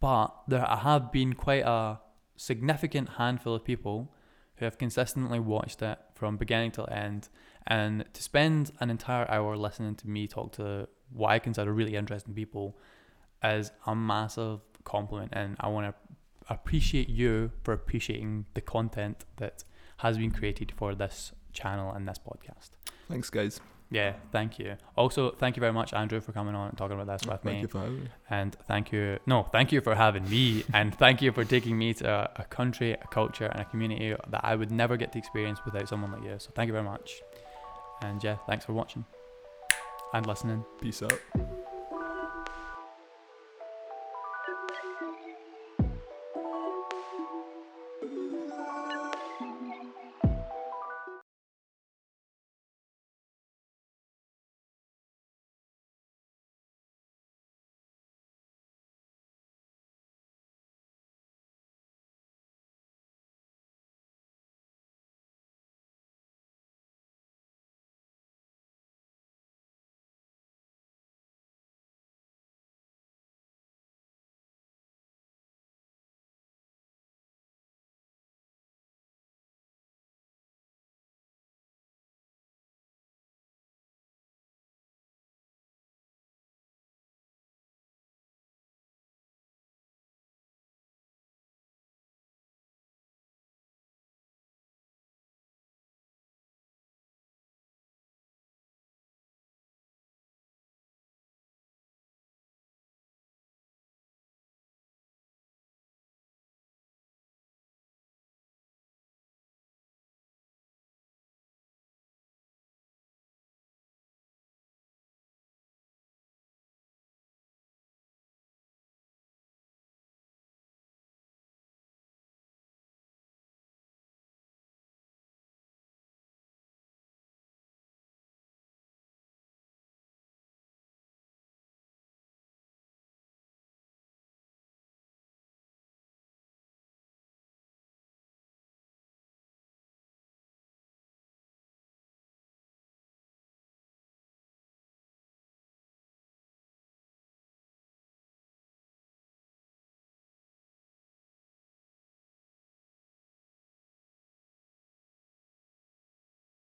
but there have been quite a significant handful of people who have consistently watched it from beginning till end. And to spend an entire hour listening to me talk to what I consider really interesting people is a massive compliment. And I want to appreciate you for appreciating the content that has been created for this channel and this podcast. Thanks, guys. Yeah, thank you. Also, thank you very much, Andrew, for coming on and talking about this with Thank me. Thank you for having me. And thank you, no, thank you for having me. and thank you for taking me to a, a country, a culture, and a community that I would never get to experience without someone like you. So thank you very much. And yeah, thanks for watching and listening. Peace out.